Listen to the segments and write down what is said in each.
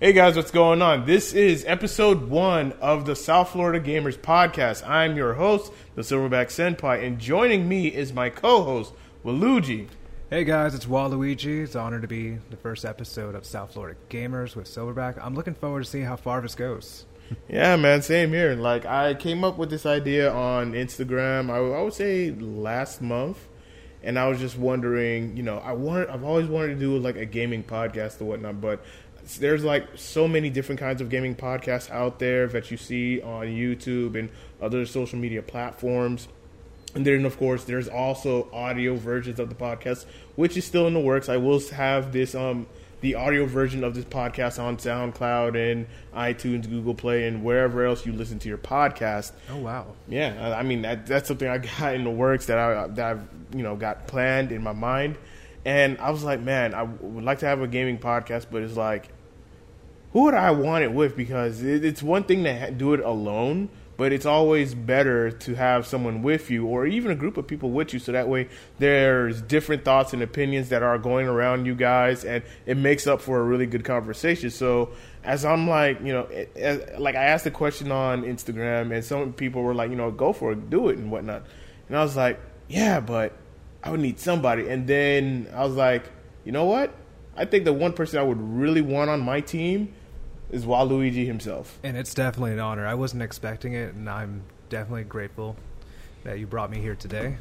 Hey guys, what's going on? This is episode one of the South Florida Gamers podcast. I'm your host, the Silverback Senpai, and joining me is my co-host, Waluigi. Hey guys, it's Waluigi. It's an honor to be the first episode of South Florida Gamers with Silverback. I'm looking forward to seeing how far this goes. Yeah, man, same here. Like I came up with this idea on Instagram. I, I would say last month, and I was just wondering. You know, I wanted. I've always wanted to do like a gaming podcast or whatnot, but there's like so many different kinds of gaming podcasts out there that you see on YouTube and other social media platforms. And then, of course, there's also audio versions of the podcast, which is still in the works. I will have this um the audio version of this podcast on SoundCloud and iTunes, Google Play, and wherever else you listen to your podcast. Oh wow! Yeah, I mean that that's something I got in the works that I that I've you know got planned in my mind, and I was like, man, I would like to have a gaming podcast, but it's like, who would I want it with? Because it, it's one thing to ha- do it alone, but it's always better to have someone with you or even a group of people with you. So that way there's different thoughts and opinions that are going around you guys and it makes up for a really good conversation. So as i'm like you know as, like i asked a question on instagram and some people were like you know go for it do it and whatnot. And i was like yeah but i would need somebody. And then i was like you know what? I think the one person i would really want on my team is Waluigi himself. And it's definitely an honor. I wasn't expecting it, and I'm definitely grateful that you brought me here today.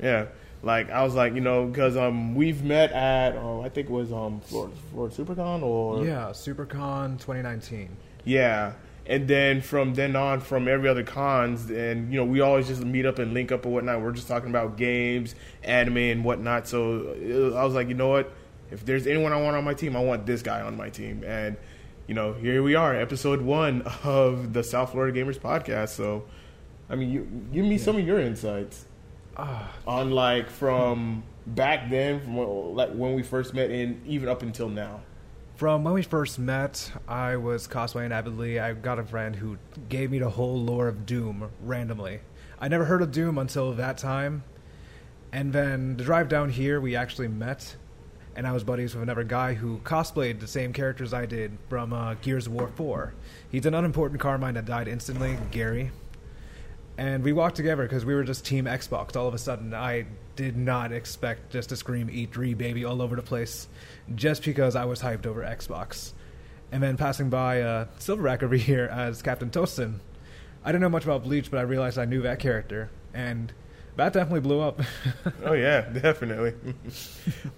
Yeah, like I was like, you know, because um, we've met at oh, I think it was um Florida, Florida SuperCon or yeah, SuperCon 2019. Yeah, and then from then on, from every other cons, and you know, we always just meet up and link up or whatnot. We're just talking about games, anime, and whatnot. So I was like, you know what? If there's anyone I want on my team, I want this guy on my team, and you know, here we are, episode one of the South Florida Gamers podcast. So, I mean, you, give me yeah. some of your insights uh, on like from back then, from when, like when we first met, and even up until now. From when we first met, I was cosplaying avidly. I got a friend who gave me the whole lore of Doom randomly. I never heard of Doom until that time. And then the drive down here, we actually met and I was buddies with another guy who cosplayed the same characters I did from uh, Gears of War 4. He's an unimportant Carmine that died instantly, Gary. And we walked together because we were just Team Xbox. All of a sudden, I did not expect just to scream E3 baby all over the place just because I was hyped over Xbox. And then passing by uh, Silverback over here as Captain Tosen. I didn't know much about Bleach, but I realized I knew that character. And that definitely blew up. oh yeah, definitely.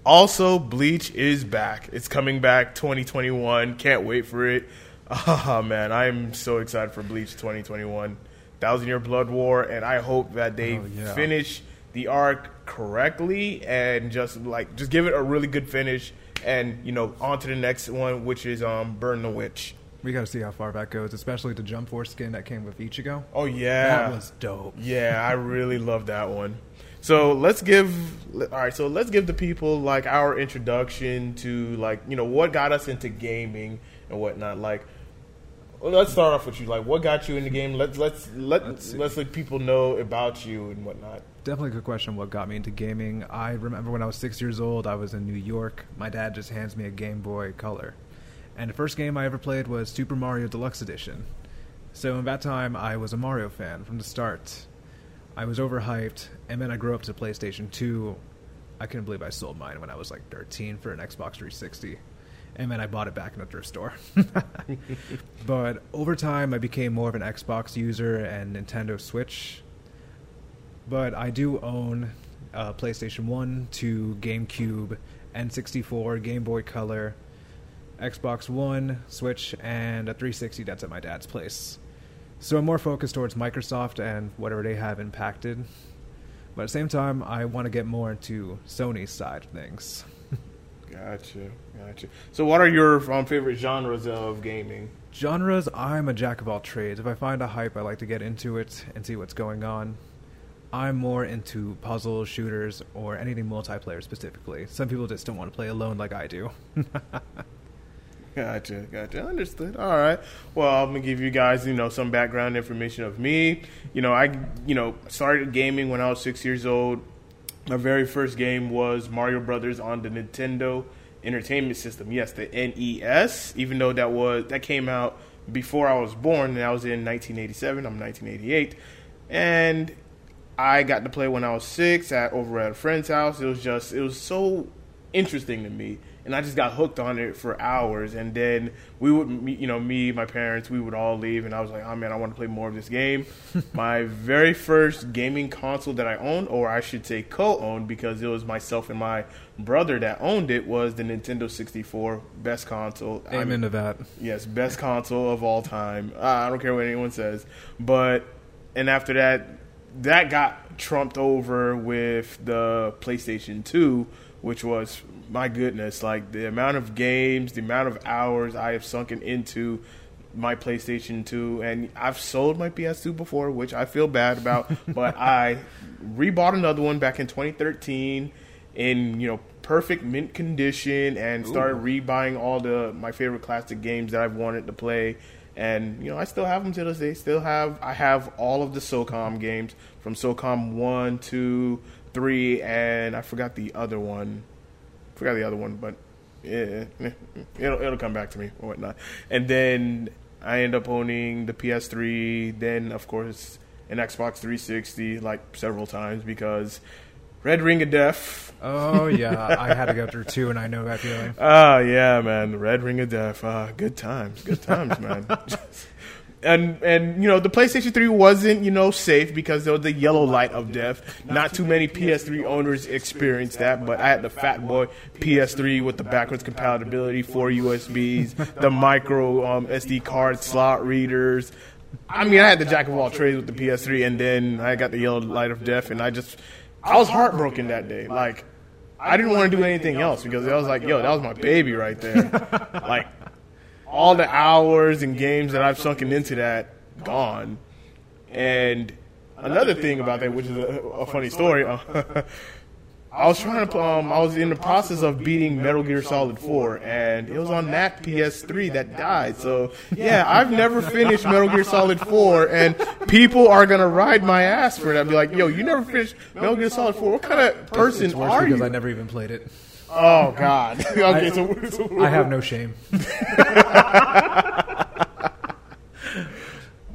also, Bleach is back. It's coming back 2021. Can't wait for it. Oh man, I'm so excited for Bleach 2021. Thousand Year Blood War, and I hope that they oh, yeah. finish the arc correctly and just like just give it a really good finish and you know on to the next one which is um burn the witch we got to see how far that goes, especially the Jump Force skin that came with Ichigo. Oh yeah, that was dope. Yeah, I really love that one. So let's give all right. So let's give the people like our introduction to like you know what got us into gaming and whatnot. Like, well, let's start off with you. Like, what got you in the game? Let's let's let let's, let's let people know about you and whatnot. Definitely a good question. What got me into gaming? I remember when I was six years old. I was in New York. My dad just hands me a Game Boy Color and the first game I ever played was Super Mario Deluxe Edition. So in that time, I was a Mario fan from the start. I was overhyped, and then I grew up to PlayStation 2. I couldn't believe I sold mine when I was like 13 for an Xbox 360. And then I bought it back in a thrift store. but over time, I became more of an Xbox user and Nintendo Switch. But I do own a PlayStation 1, 2, GameCube, N64, Game Boy Color, Xbox One, Switch, and a 360 that's at my dad's place. So I'm more focused towards Microsoft and whatever they have impacted. But at the same time, I want to get more into Sony's side of things. gotcha, gotcha. So, what are your um, favorite genres of gaming? Genres, I'm a jack of all trades. If I find a hype, I like to get into it and see what's going on. I'm more into puzzle shooters or anything multiplayer specifically. Some people just don't want to play alone like I do. Gotcha, gotcha. Understood. All right. Well, I'm gonna give you guys, you know, some background information of me. You know, I, you know, started gaming when I was six years old. My very first game was Mario Brothers on the Nintendo entertainment system. Yes, the NES, even though that was that came out before I was born, and I was in 1987. I'm 1988, and I got to play when I was six at over at a friend's house. It was just it was so interesting to me and I just got hooked on it for hours. And then we would, you know, me, my parents, we would all leave, and I was like, oh man, I want to play more of this game. my very first gaming console that I owned, or I should say co-owned, because it was myself and my brother that owned it, was the Nintendo 64, best console. Amen I mean, to that. Yes, best console of all time. Uh, I don't care what anyone says, but and after that, that got trumped over with the PlayStation 2, which was my goodness, like the amount of games, the amount of hours I have sunken into my PlayStation 2, and I've sold my PS2 before, which I feel bad about, but I rebought another one back in 2013 in you know perfect mint condition and started rebuying all the my favorite classic games that I've wanted to play. And you know, I still have them to this day. Still have I have all of the SOCOM games from SOCOM one, two, three, and I forgot the other one forgot the other one, but yeah, it'll it'll come back to me or whatnot. And then I end up owning the PS3, then of course an Xbox 360, like several times because Red Ring of Death. Oh yeah, I had to go through two, and I know that feeling. Oh yeah, man, Red Ring of Death. Ah, good times, good times, man. and and you know the PlayStation 3 wasn't you know safe because there was the yellow light of death. Not too many PS3 owners experienced that, but I had the fat boy PS3 with the backwards compatibility, four USBs, the micro um, SD card slot readers. I mean, I had the jack of all trades with the PS3, and then I got the yellow light of death, and I just I was heartbroken that day. Like I didn't want to do anything else because I was like, yo, that was my baby right there. like all the hours and games that I've sunken into that gone. And another thing about that, which is a, a funny story, uh, I was trying to, um, I was in the process of beating Metal Gear Solid 4, and it was on that PS3 that died. So yeah, I've never finished Metal Gear Solid 4, and people are gonna ride my ass for it. I'd be like, yo, you never finished Metal Gear Solid 4? What kind of person It's worse are because you? I never even played it. Oh God. okay, so, so I have no shame.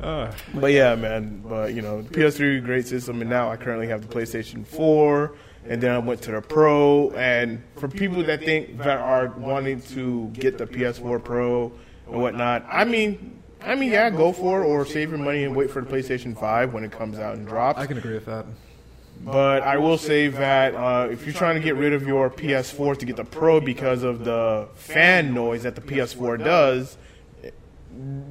Uh, but yeah, man. But you know, PS3 great system, and now I currently have the PlayStation 4, and then I went to the Pro. And for people that think that are wanting to get the PS4 Pro and whatnot, I mean, I mean, yeah, go for it, or save your money and wait for the PlayStation 5 when it comes out and drops. I can agree with that. But I will say that uh, if you're trying to get rid of your PS4 to get the Pro because of the fan noise that the PS4 does,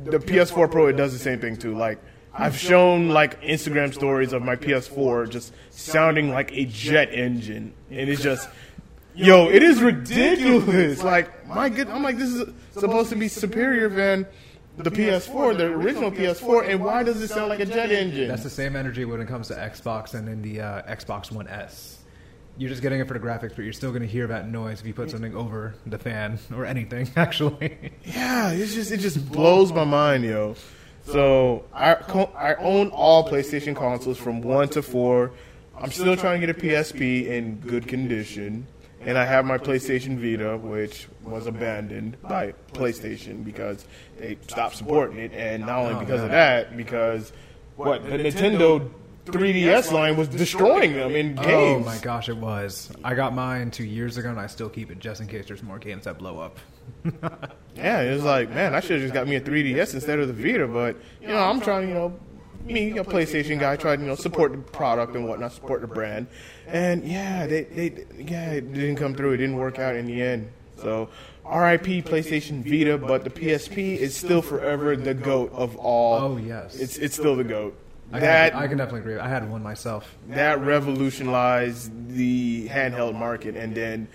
the PS4 Pro it does the same thing too. Like I've shown like Instagram stories of my PS4 just sounding like a jet engine, and it's just. Yo, it is ridiculous. Like, my good, I'm like, this is supposed to be superior than the PS4, the original PS4, and why does it sound like a jet engine? That's the same energy when it comes to Xbox and in the uh, Xbox One S. You're just getting it for the graphics, but you're still going to hear that noise if you put something over the fan or anything. Actually, Yeah, it's just it just blows my mind, yo. So I I own all PlayStation consoles from one to four. I'm still trying to get a PSP in good condition, and I have my PlayStation Vita, which was abandoned by PlayStation because they stopped supporting it, and not only because of that, because what the Nintendo 3DS line was destroying them in oh games. oh my gosh, it was. I got mine two years ago, and I still keep it just in case there's more games that blow up. Yeah, it was like, man, I should have just got me a 3DS instead of the Vita. But you know, I'm trying, to, you know, me a PlayStation guy, to you know support the product and whatnot, support the brand. And yeah, they they yeah, it didn't come through. It didn't work out in the end. So R.I.P. PlayStation Vita, but the PSP is still forever the goat of all. Oh, yes. it's it's still the goat. I That can, I can definitely agree. I had one myself. that revolutionized the handheld market and then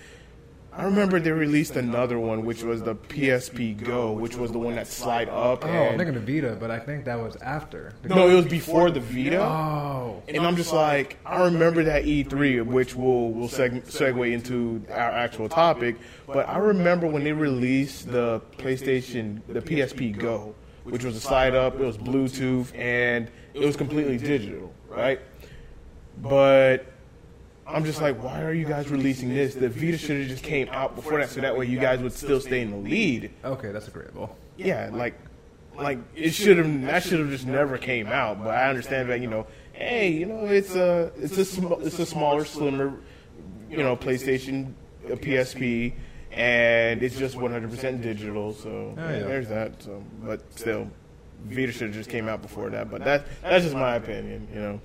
I remember they released another one which was the PSP Go which was the one that slide up Oh, I'm thinking of Vita, but I think that was after. no it was before the Vita. Oh, and I'm just like I remember that E3 which will will seg- segue into our actual topic but I remember when they released the PlayStation the PSP Go which was a slide up it was Bluetooth and it was completely digital right? But I'm just like, why are you guys releasing this? The Vita should have just came out before that, so that way you guys would still stay in the lead. Okay, that's agreeable. Yeah, like, like it should have. That should have just never came out. But I understand that you know, hey, you know, it's a it's a sm- it's a smaller, slimmer, you know, PlayStation, a PSP, and it's just 100% digital. So Oh, yeah. there's that. So, but still, Vita should have just came out before that. But that that's just my opinion, you know.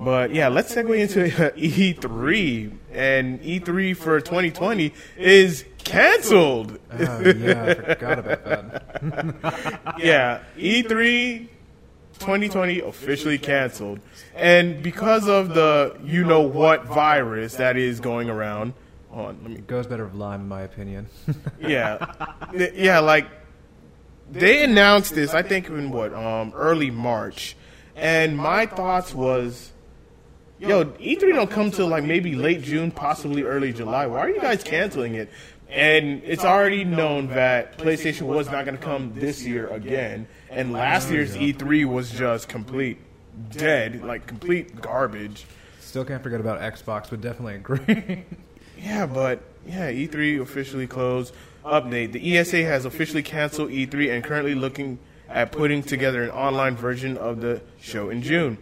But yeah, let's segue into E3. And E3 for 2020 is canceled. Oh yeah, I forgot about that. yeah, E E3 2020 officially canceled. And because of the you know what virus that is going around, on, let me Goes better with lime, in my opinion. yeah, yeah. Like they announced this, I think in what um, early March, and my thoughts was, yo, E3 don't come till like maybe late June, possibly early July. Why are you guys canceling it? And it's already known that PlayStation was not going to come this year again, and last year's E3 was just complete dead, like complete garbage. Still can't forget about Xbox, but definitely agree. Yeah, but yeah, E3 officially closed. Update: The ESA has officially canceled E3 and currently looking at putting together an online version of the show in June.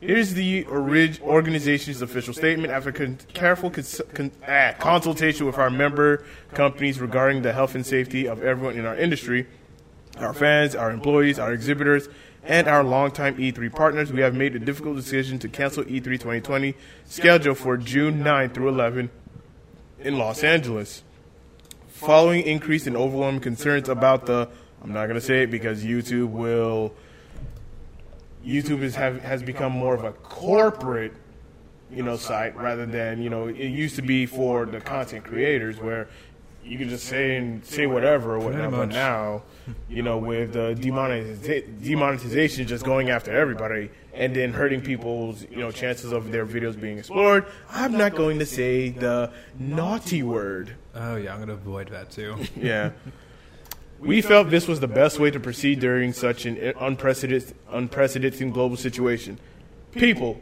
Here's the orig- organization's official statement after con- careful cons- con- ah, consultation with our member companies regarding the health and safety of everyone in our industry, our fans, our employees, our exhibitors, and our longtime E3 partners. We have made a difficult decision to cancel E E3 2020, scheduled for June 9 through 11 in Los Angeles. Following increase in overwhelming concerns about the, I'm not going to say it because YouTube will, YouTube is have, has become more of a corporate, you know, site rather than you know it used to be for the content creators where you could just say and say whatever or whatever. But now, you know, with the demonetiza- demonetization just going after everybody and then hurting people's you know chances of their videos being explored, I'm not going to say the naughty word. oh yeah, I'm gonna avoid that too. Yeah. We felt this was the best way to proceed during such an unprecedented, unprecedented global situation. People,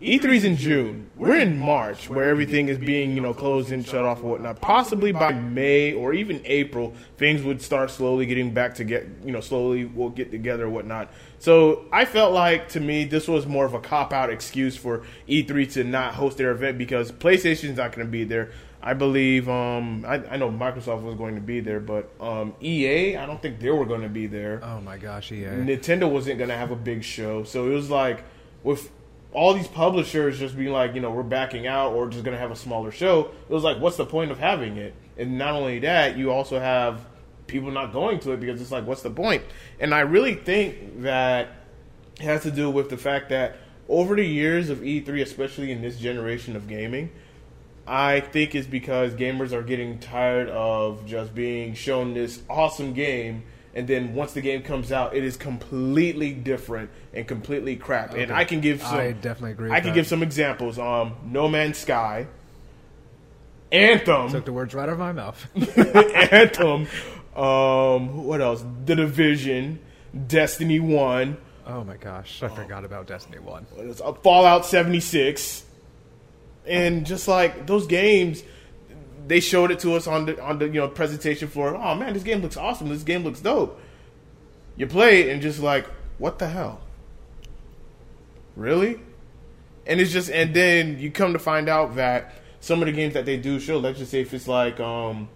E3's in June. We're in March, where everything is being, you know, closed and shut off and whatnot. Possibly by May or even April, things would start slowly getting back to get, you know, slowly we'll get together and whatnot. So I felt like, to me, this was more of a cop out excuse for E3 to not host their event because PlayStation's not going to be there. I believe, um, I, I know Microsoft was going to be there, but um, EA, I don't think they were going to be there. Oh my gosh, EA. Nintendo wasn't going to have a big show. So it was like, with all these publishers just being like, you know, we're backing out or just going to have a smaller show, it was like, what's the point of having it? And not only that, you also have people not going to it because it's like, what's the point? And I really think that it has to do with the fact that over the years of E3, especially in this generation of gaming, I think it's because gamers are getting tired of just being shown this awesome game, and then once the game comes out, it is completely different and completely crap. And I can give some, I definitely agree. I can that. give some examples. Um, No Man's Sky, Anthem, Took the words right out of my mouth. Anthem. Um, what else? The Division, Destiny One, oh my gosh, I forgot about Destiny One. uh, Fallout 76, and just like those games, they showed it to us on the on the you know presentation floor. Oh man, this game looks awesome. This game looks dope. You play it and just like, what the hell? Really? And it's just and then you come to find out that some of the games that they do show, let's just say if it's like um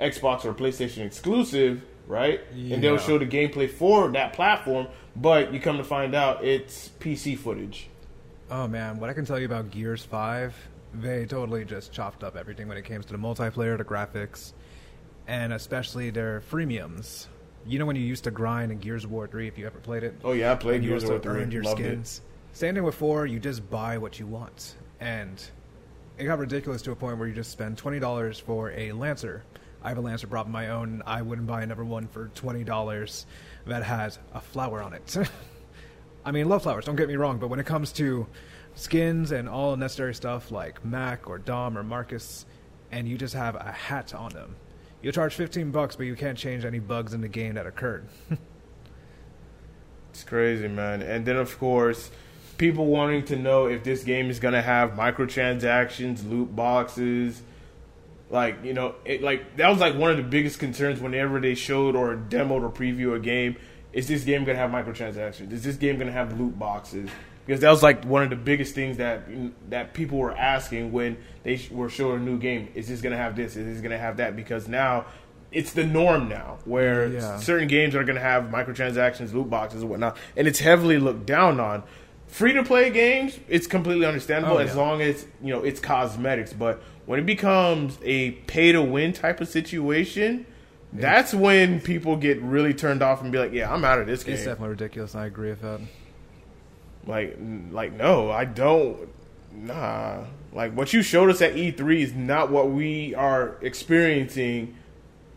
Xbox or PlayStation exclusive, right? Yeah. And they'll show the gameplay for that platform, but you come to find out it's PC footage. Oh man, what I can tell you about Gears Five, they totally just chopped up everything when it came to the multiplayer, the graphics, and especially their freemiums. You know when you used to grind in Gears of War Three, if you ever played it. Oh yeah, I played Gears of War 3. earned your Loved skins. Same thing with four. You just buy what you want, and it got ridiculous to a point where you just spend twenty dollars for a Lancer. I have a Lancer prop of my own. I wouldn't buy another one for twenty dollars that has a flower on it. I mean, love flowers. Don't get me wrong, but when it comes to skins and all necessary stuff like Mac or Dom or Marcus, and you just have a hat on them, you'll charge fifteen bucks, but you can't change any bugs in the game that occurred. It's crazy, man. And then of course, people wanting to know if this game is gonna have microtransactions, loot boxes. Like you know, it, like that was like one of the biggest concerns whenever they showed or demoed or preview a game. Is this game gonna have microtransactions? Is this game gonna have loot boxes? Because that was like one of the biggest things that that people were asking when they were showing a new game. Is this gonna have this? Is this gonna have that? Because now it's the norm now, where Yeah. certain games are gonna have microtransactions, loot boxes, and whatnot, and it's heavily looked down on. Free to play games, it's completely understandable Oh, as long as you know it's cosmetics. But when it becomes a pay to win type of situation, that's when people get really turned off and be like, "Yeah, I'm out of this game." It's definitely ridiculous. I agree with that. Like, like no, I don't. Nah, like what you showed us at E3 is not what we are experiencing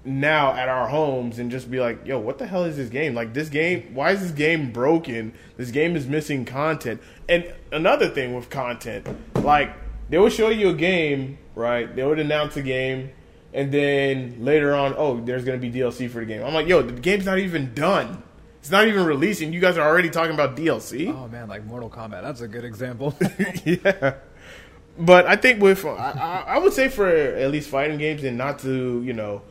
now at our homes, and just be like, yo, what the hell is this game? Like this game, why is this game broken? This game is missing content. And another thing with content, like they would show you a game, right? They would announce a game. And then later on, oh, there's gonna be DLC for the game. I'm like, yo, the game's not even done. It's not even releasing. You guys are already talking about DLC. Oh man, like Mortal Kombat. That's a good example. yeah. But I think with I, I, would say for at least fighting games and not to you know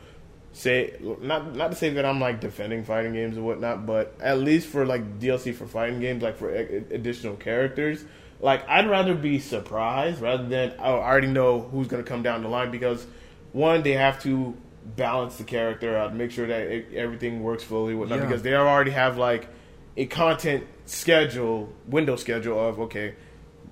say not not to say that I'm like defending fighting games and whatnot, but at least for like DLC for fighting games, like for additional characters, like I'd rather be surprised rather than oh, I already know who's gonna come down the line because one they have to balance the character out, make sure that it, everything works fully, whatnot, Yeah. because they already have like a content schedule, window schedule of okay,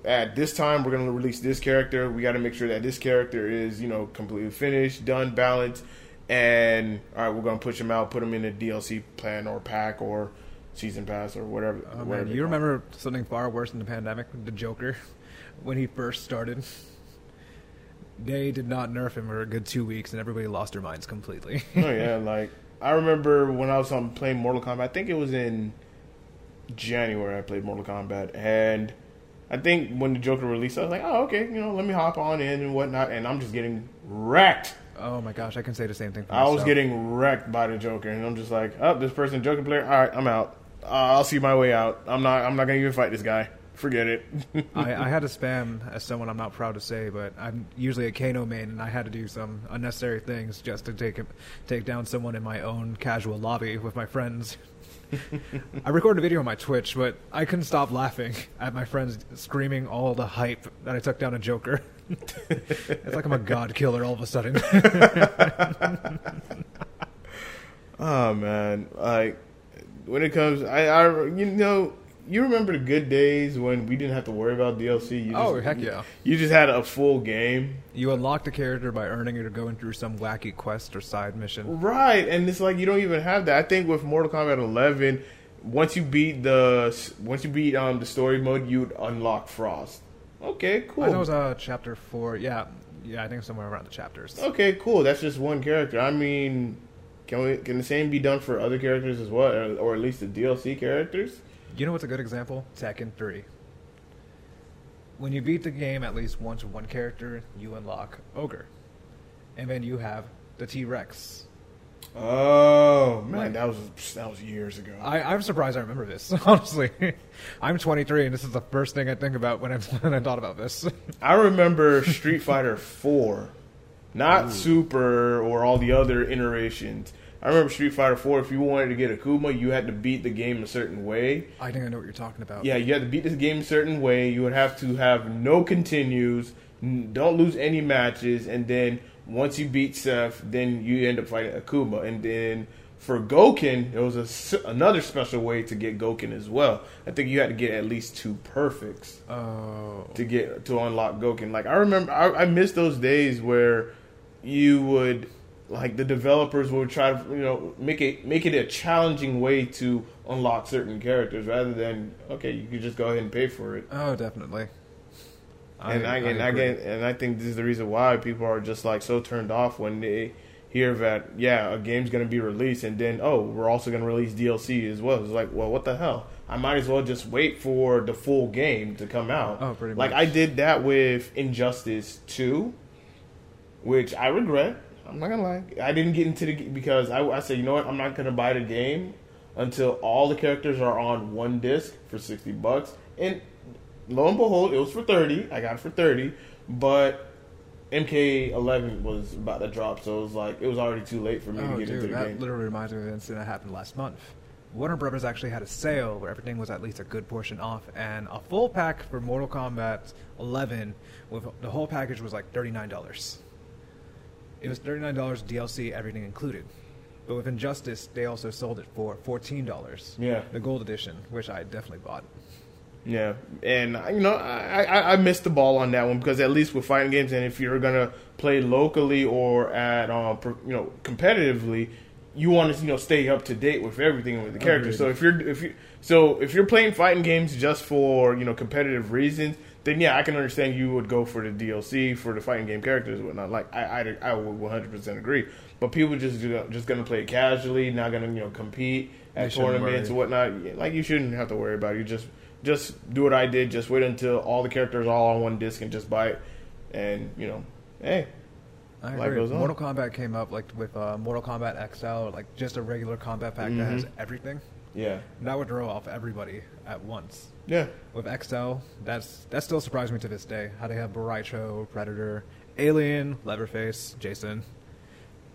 at this time we're going to release this character. We got to make sure that this character is you know completely finished, done, balanced, and all right, we're going to push him out, put him in a DLC plan or pack or season pass or whatever. Oh, whatever man, you it. remember something far worse than the pandemic? The Joker, when he first started, they did not nerf him for a good two weeks, and everybody lost their minds completely. oh yeah, like I remember when I was on playing Mortal Kombat. I think it was in January. I played Mortal Kombat, and I think when the Joker released, I was like, oh okay, you know, let me hop on in and whatnot, and I'm just getting wrecked. oh my gosh, I can say the same thing. I was getting wrecked by the Joker, and I'm just like, oh, this person Joker player. All right, I'm out. Uh, I'll see my way out. I'm not. I'm not gonna even fight this guy. Forget it. I, I had to spam as someone I'm not proud to say, but I'm usually a Kano main, and I had to do some unnecessary things just to take take down someone in my own casual lobby with my friends. I recorded a video on my Twitch, but I couldn't stop laughing at my friends screaming all the hype that I took down a Joker. it's like I'm a god killer all of a sudden. oh man, like when it comes, I, I, you know, you remember the good days when we didn't have to worry about DLC. You just, Oh, heck yeah. You just had a full game, you unlocked a character by earning it or going through some wacky quest or side mission. right? And it's like you don't even have that. I think with Mortal Kombat 11, once you beat the once you beat um the story mode, you'd unlock Frost. Okay, cool. I know it was uh, chapter four. Yeah, yeah, I think somewhere around the chapters. Okay, cool. That's just one character. I mean, can we can the same be done for other characters as well, or, or at least the DLC characters? You know what's a good example? Tekken 3. When you beat the game at least once with one character, you unlock Ogre. And then you have the T Rex. Oh man, Like- that was that was years ago. I, I'm surprised I remember this, honestly. I'm 23, and this is the first thing I think about when I, when I thought about this. I remember Street Fighter Four, not Super or all the other iterations. I remember Street Fighter Four. If you wanted to get Akuma, you had to beat the game a certain way. I think I know what you're talking about. Yeah, you had to beat this game a certain way. You would have to have no continues, don't lose any matches, and then once you beat Seth, then you end up fighting Akuma. And then for Gouken, there was a another special way to get Gouken as well. I think you had to get at least two perfects Oh. to get to unlock Gouken. Like I remember, I, I miss those days where you would like the developers will try to you know make it make it a challenging way to unlock certain characters rather than okay you could just go ahead and pay for it. Oh, definitely. and I, and I get and I think this is the reason why people are just like so turned off when they hear that yeah a game's gonna be released and then oh we're also gonna release DLC as well. It's like well what the hell. I might as well just wait for the full game to come out. Oh, pretty like much. I did that with Injustice Two, which I regret. I'm not gonna lie. I didn't get into the because I, I said you know what I'm not gonna buy the game until all the characters are on one disc for sixty bucks. And lo and behold, it was for thirty. I got it for thirty, but MK11 was about to drop, so it was like it was already too late for me Oh, to get dude, into the that game. That literally reminds me of an incident that happened last month. Warner Brothers actually had a sale where everything was at least a good portion off, and a full pack for Mortal Kombat 11 with the whole package was like thirty nine dollars. It was thirty nine dollars DLC, everything included. But with Injustice, they also sold it for fourteen dollars. Yeah. the gold edition, which I definitely bought. Yeah, and you know, I, I I missed the ball on that one because at least with fighting games, and if you're gonna play locally or at um you know competitively, you want to you know stay up to date with everything with the characters. So if you're if you so if you're playing fighting games just for you know competitive reasons, then yeah, I can understand you would go for the DLC for the fighting game characters and whatnot. Like I I, I would 100 percent agree. But people just you know, just gonna play it casually, not gonna you know compete at tournaments and whatnot. Like you shouldn't have to worry about it. You just just do what I did. Just wait until all the characters are all on one disc and just buy it. And you know, hey, I Life agree. goes on. Mortal Kombat came up like with uh, Mortal Kombat XL, or like just a regular combat pack that has Mhm. everything. yeah, That would throw off everybody at once. Yeah, With XL, that's that still surprised me to this day. How they have Bo' Rai Cho, Predator, Alien, Leatherface, Jason,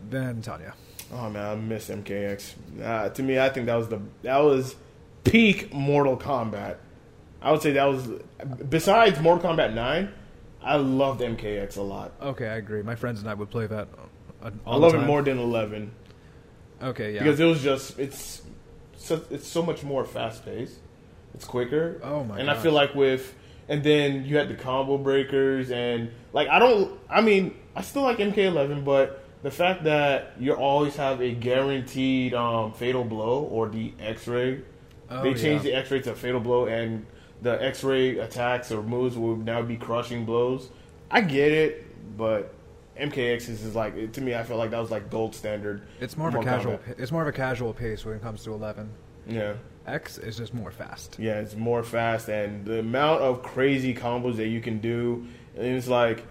then Tanya. Oh man, I miss MKX. Uh, to me, I think that was the that was peak Mortal Kombat. I would say that was besides Mortal Kombat Nine. I loved MKX a lot. Okay, I agree. My friends and I would play that. I love it more than Eleven Okay, yeah. because it was just it's so, it's so much more fast paced. It's quicker. Oh my And I feel like with and then you had the combo breakers and like I don't I mean I still like MK11 but the fact that you always have a guaranteed um, fatal blow or the X-ray Oh, they changed yeah. the X-ray to a fatal blow and the X-ray attacks or moves will now be crushing blows. I get it, but MKX is like to me I feel like that was like gold standard. It's more of a casual. Kombat. It's more of a casual pace when it comes to eleven. Yeah. X is just more fast. Yeah, it's more fast, and the amount of crazy combos that you can do, it's like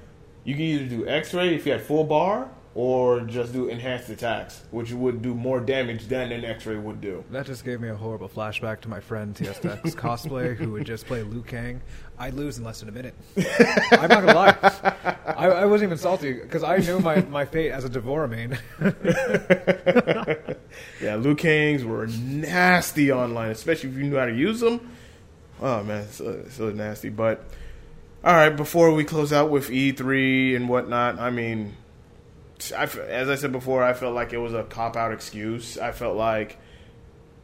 you can either do X-ray if you had full bar, or just do enhanced attacks, which would do more damage than an X-ray would do. That just gave me a horrible flashback to my friend TSX cosplay who would just play Liu Kang. I'd lose in less than a minute. I'm not gonna lie. I, I wasn't even salty because I knew my, my fate as a D'Vorah main. Yeah, Liu Kangs were nasty online, especially if you knew how to use them. Oh man, so, so nasty. But all right, before we close out with E3 and whatnot, I mean, I as I said before, I felt like it was a cop out excuse. I felt like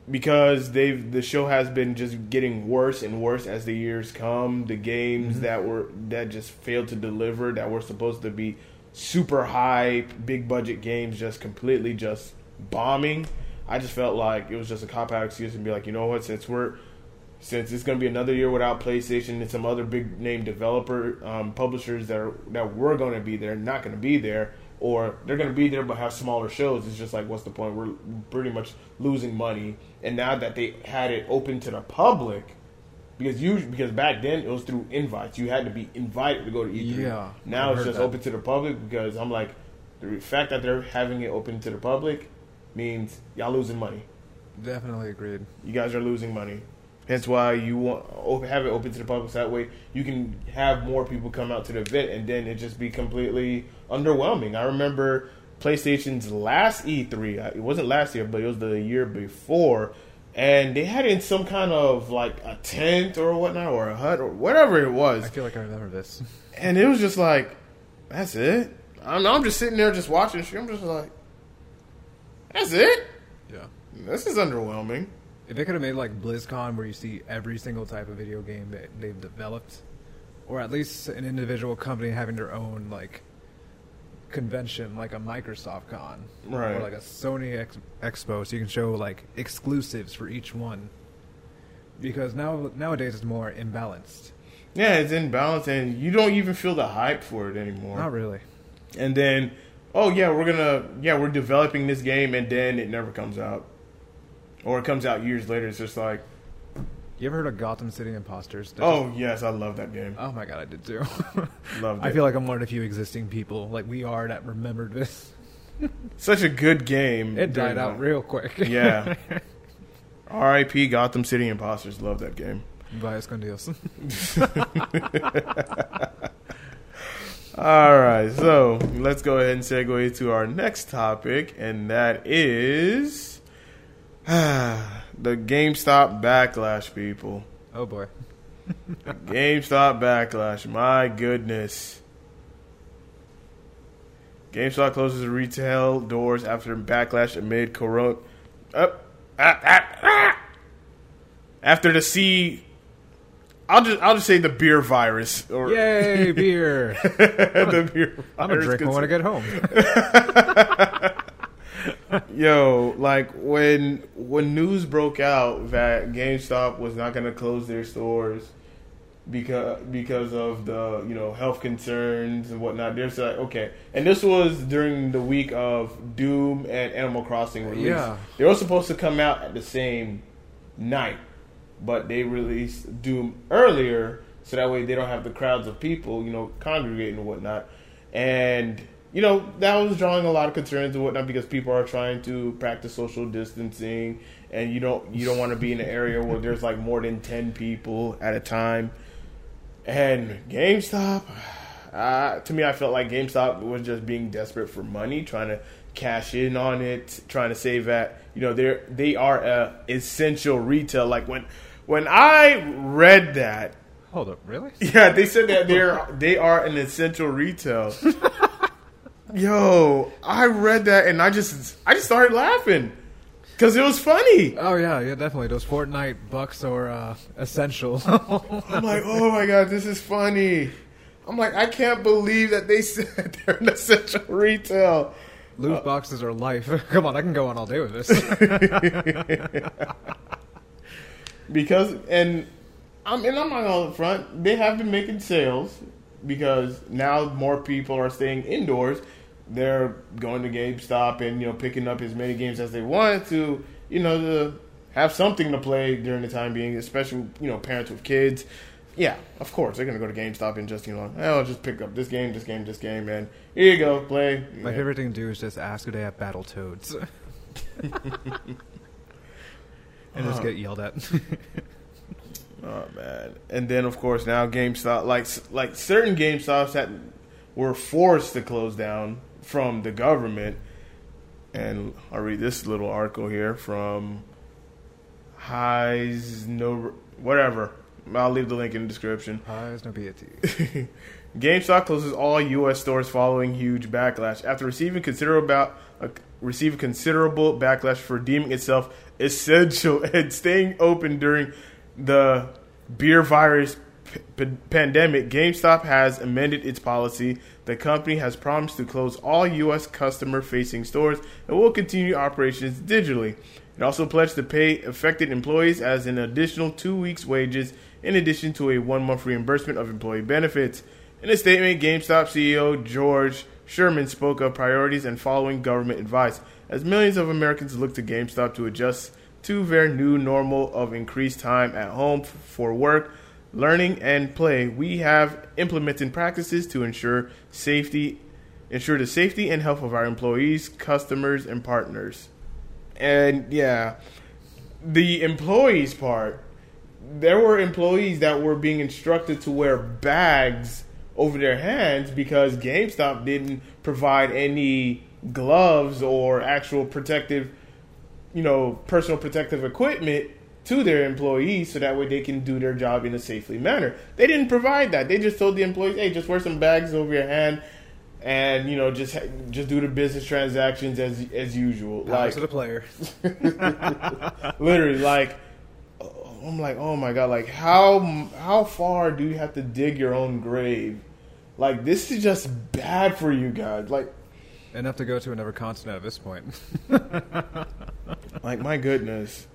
because they've the show has been just getting worse and worse as the years come. The games mm-hmm. that were that just failed to deliver that were supposed to be super hype, big budget games just completely just bombing. I just felt like it was just a cop out excuse and be like, you know what, since we're since it's going to be another year without PlayStation and some other big name developer um, publishers that are, that were going to be there not going to be there or they're going to be there but have smaller shows it's just like what's the point we're pretty much losing money and now that they had it open to the public because you because back then it was through invites you had to be invited to go to E3 Yeah, now I it's just that. open to the public because I'm like the fact that they're having it open to the public means y'all losing money Definitely agreed. you guys are losing money. Hence why you want have it open to the public. So that way you can have more people come out to the event, and then it just be completely underwhelming. I remember PlayStation's last E3. uh, It wasn't last year, but it was the year before, and they had in some kind of like a tent or whatnot, or a hut or whatever it was, I feel like I remember this. and it was just like, that's it. I'm, I'm just sitting there just watching. I'm just like, that's it. Yeah. This is underwhelming. If they could have made like BlizzCon where you see every single type of video game that they've developed, or at least an individual company having their own like convention, like a Microsoft Con, Right. or like a Sony Ex- Expo, so you can show like exclusives for each one. Because now nowadays it's more imbalanced. Yeah, it's imbalanced, and you don't even feel the hype for it anymore. Not really. And then, oh yeah, we're gonna yeah we're developing this game, and then it never comes out, or it comes out years later. It's just like, You ever heard of Gotham City Impostors? That oh yes, I love that game. oh my god, I did too. Loved I feel like I'm one of the few existing people like we are that remembered this. Such a good game. It died out the- real quick. Yeah. R.I.P. Gotham City Impostors. Love that game. Buy escondidos. All right, so let's go ahead and segue to our next topic, and that is the GameStop backlash, people. oh boy. GameStop backlash. My goodness. GameStop closes retail doors after backlash amid corona. Up, ah, ah, ah. After the C, I'll just I'll just say the beer virus or Yay, beer! the beer. I'm gonna drink when I get home. Yo, like when when news broke out that GameStop was not going to close their stores because because of the you know health concerns and whatnot. There's like okay, and this was during the week of Doom and Animal Crossing release. Yeah. they were supposed to come out at the same night, but they released Doom earlier so that way they don't have the crowds of people you know congregating and whatnot. And you know that was drawing a lot of concerns and whatnot because people are trying to practice social distancing, and you don't you don't want to be in an area where there's like more than ten people at a time. And GameStop, uh, to me, I felt like GameStop was just being desperate for money, trying to cash in on it, trying to save that. You know, they're they are a essential retail. Like when when I read that, Hold up, really? yeah, they said that they're they are an essential retail. Yo, I read that and I just I just started laughing because it was funny. Oh yeah, yeah, definitely. Those Fortnite bucks are uh, essential. I'm like, oh my god, this is funny. I'm like, I can't believe that they said they're an essential retail. Loot boxes are life. Come on, I can go on all day with this. Because and I'm and I'm not on the front. They have been making sales because now more people are staying indoors. They're going to GameStop and you know picking up as many games as they want to you know to have something to play during the time being, especially you know parents with kids. Yeah, of course they're gonna go to GameStop and just you know I'll just pick up this game, this game, this game, and here you go, play. My Yeah. favorite thing to do is just ask if they have Battletoads. and just get yelled at. Oh man! And then of course now GameStop, like like certain GameStops that were forced to close down from the government. And I'll read this little article here from Highs no whatever. I'll leave the link in the description. Pies no piety. GameStop closes all U.S. stores following huge backlash after receiving considerable about, uh, receiving considerable backlash for deeming itself essential and staying open during the beer virus p- pandemic. GameStop has amended its policy. The company has promised to close all U.S. customer-facing stores and will continue operations digitally. It also pledged to pay affected employees as an additional two weeks' wages, in addition to a one-month reimbursement of employee benefits. In a statement, GameStop CEO George Sherman spoke of priorities and following government advice as millions of Americans look to GameStop to adjust to their new normal of increased time at home for work, learning, and play. We have implemented practices to ensure safety, ensure the safety and health of our employees, customers, and partners. And yeah, the employees part, there were employees that were being instructed to wear bags over their hands because GameStop didn't provide any gloves or actual protective, you know, personal protective equipment to their employees so that way they can do their job in a safely manner. They didn't provide that. They just told the employees, "Hey, just wear some bags over your hand." And you know, just just do the business transactions as as usual. Power Like to the player. literally like i'm like oh my god like how how far do you have to dig your own grave like this is just bad for you guys like Enough to go to another continent at this point. like my goodness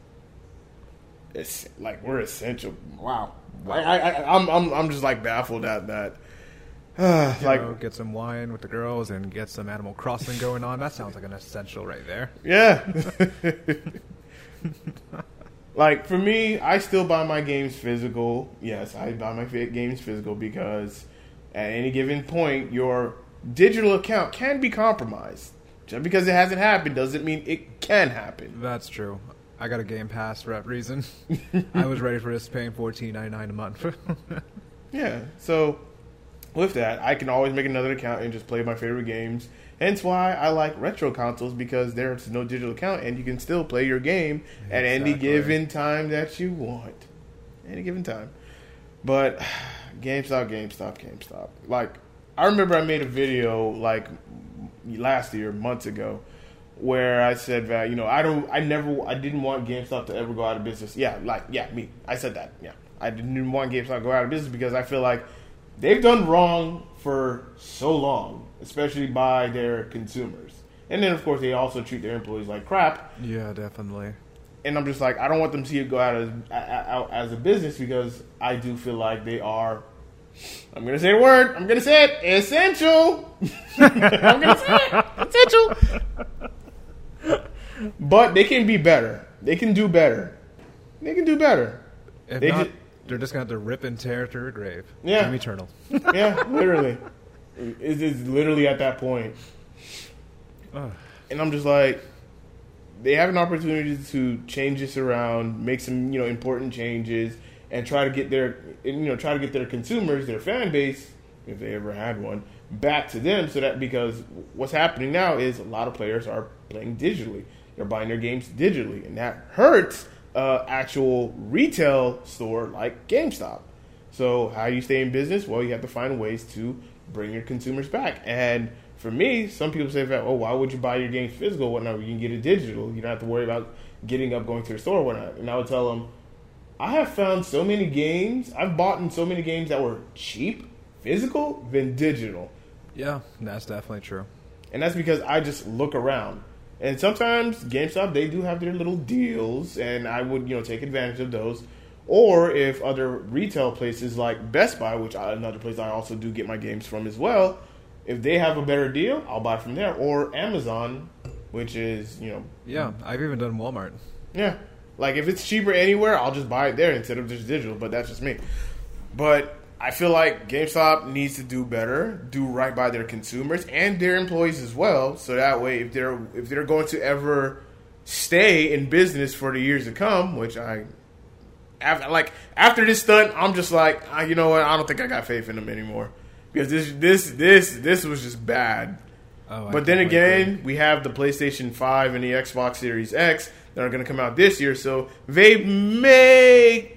it's like we're essential wow I, I, I i'm i'm i'm just like baffled at that like know, get some wine with the girls and get some Animal Crossing going on. That sounds like an essential right there. Yeah. like for me, I still buy my games physical. Yes, I buy my games physical because at any given point, your digital account can be compromised. Just because it hasn't happened doesn't mean it can happen. That's true. I got a Game Pass for that reason. I was ready for this paying fourteen ninety nine a month. Yeah. So with that, I can always make another account and just play my favorite games. Hence why I like retro consoles because there's no digital account and you can still play your game at any given time that you want. Any given time. But GameStop, GameStop, GameStop. Like I remember I made a video like last year, months ago, where I said that you know I don't, I never, I didn't want GameStop to ever go out of business. Yeah, like yeah, me, I said that. Yeah, I didn't want GameStop to go out of business because I feel like they've done wrong for so long, especially by their consumers. And then of course they also treat their employees like crap yeah, definitely. And I'm just like, I don't want them to see it go out as out as a business because I do feel like they are. I'm gonna say a word. I'm gonna say it. Essential. I'm gonna say it. Essential. but they can be better. They can do better. They can do better. If They not, ju- they're just gonna have to rip and tear to her grave. Yeah. Doom Eternal. Yeah, literally. It's, it's literally at that point. Ugh. and I'm just like, they have an opportunity to change this around, make some you know important changes, and try to get their you know try to get their consumers, their fan base, if they ever had one, back to them. So that because what's happening now is a lot of players are playing digitally, they're buying their games digitally, and that hurts uh, actual retail store like GameStop. So how do you stay in business? Well, you have to find ways to bring your consumers back. And for me, some people say that, oh, why would you buy your games physical? Whatnot? You can get it digital. You don't have to worry about getting up, going to the store, whatnot. And I would tell them, I have found so many games. I've bought in so many games that were cheap, physical, than digital. Yeah, that's definitely true. And that's because I just look around. And sometimes GameStop they do have their little deals, and I would you know take advantage of those. Or if other retail places like Best Buy, which I, another place I also do get my games from as well, if they have a better deal, I'll buy from there. Or Amazon, which is you know Yeah, I've even done Walmart. yeah. Like if it's cheaper anywhere, I'll just buy it there instead of just digital. But that's just me. But I feel like GameStop needs to do better, do right by their consumers and their employees as well. So that way, if they're if they're going to ever stay in business for the years to come, which I after like after this stunt, I'm just like, ah, you know what? I don't think I got faith in them anymore because this this this this was just bad. Oh, But then again, we have the PlayStation 5 and the Xbox Series X that are going to come out this year, so they may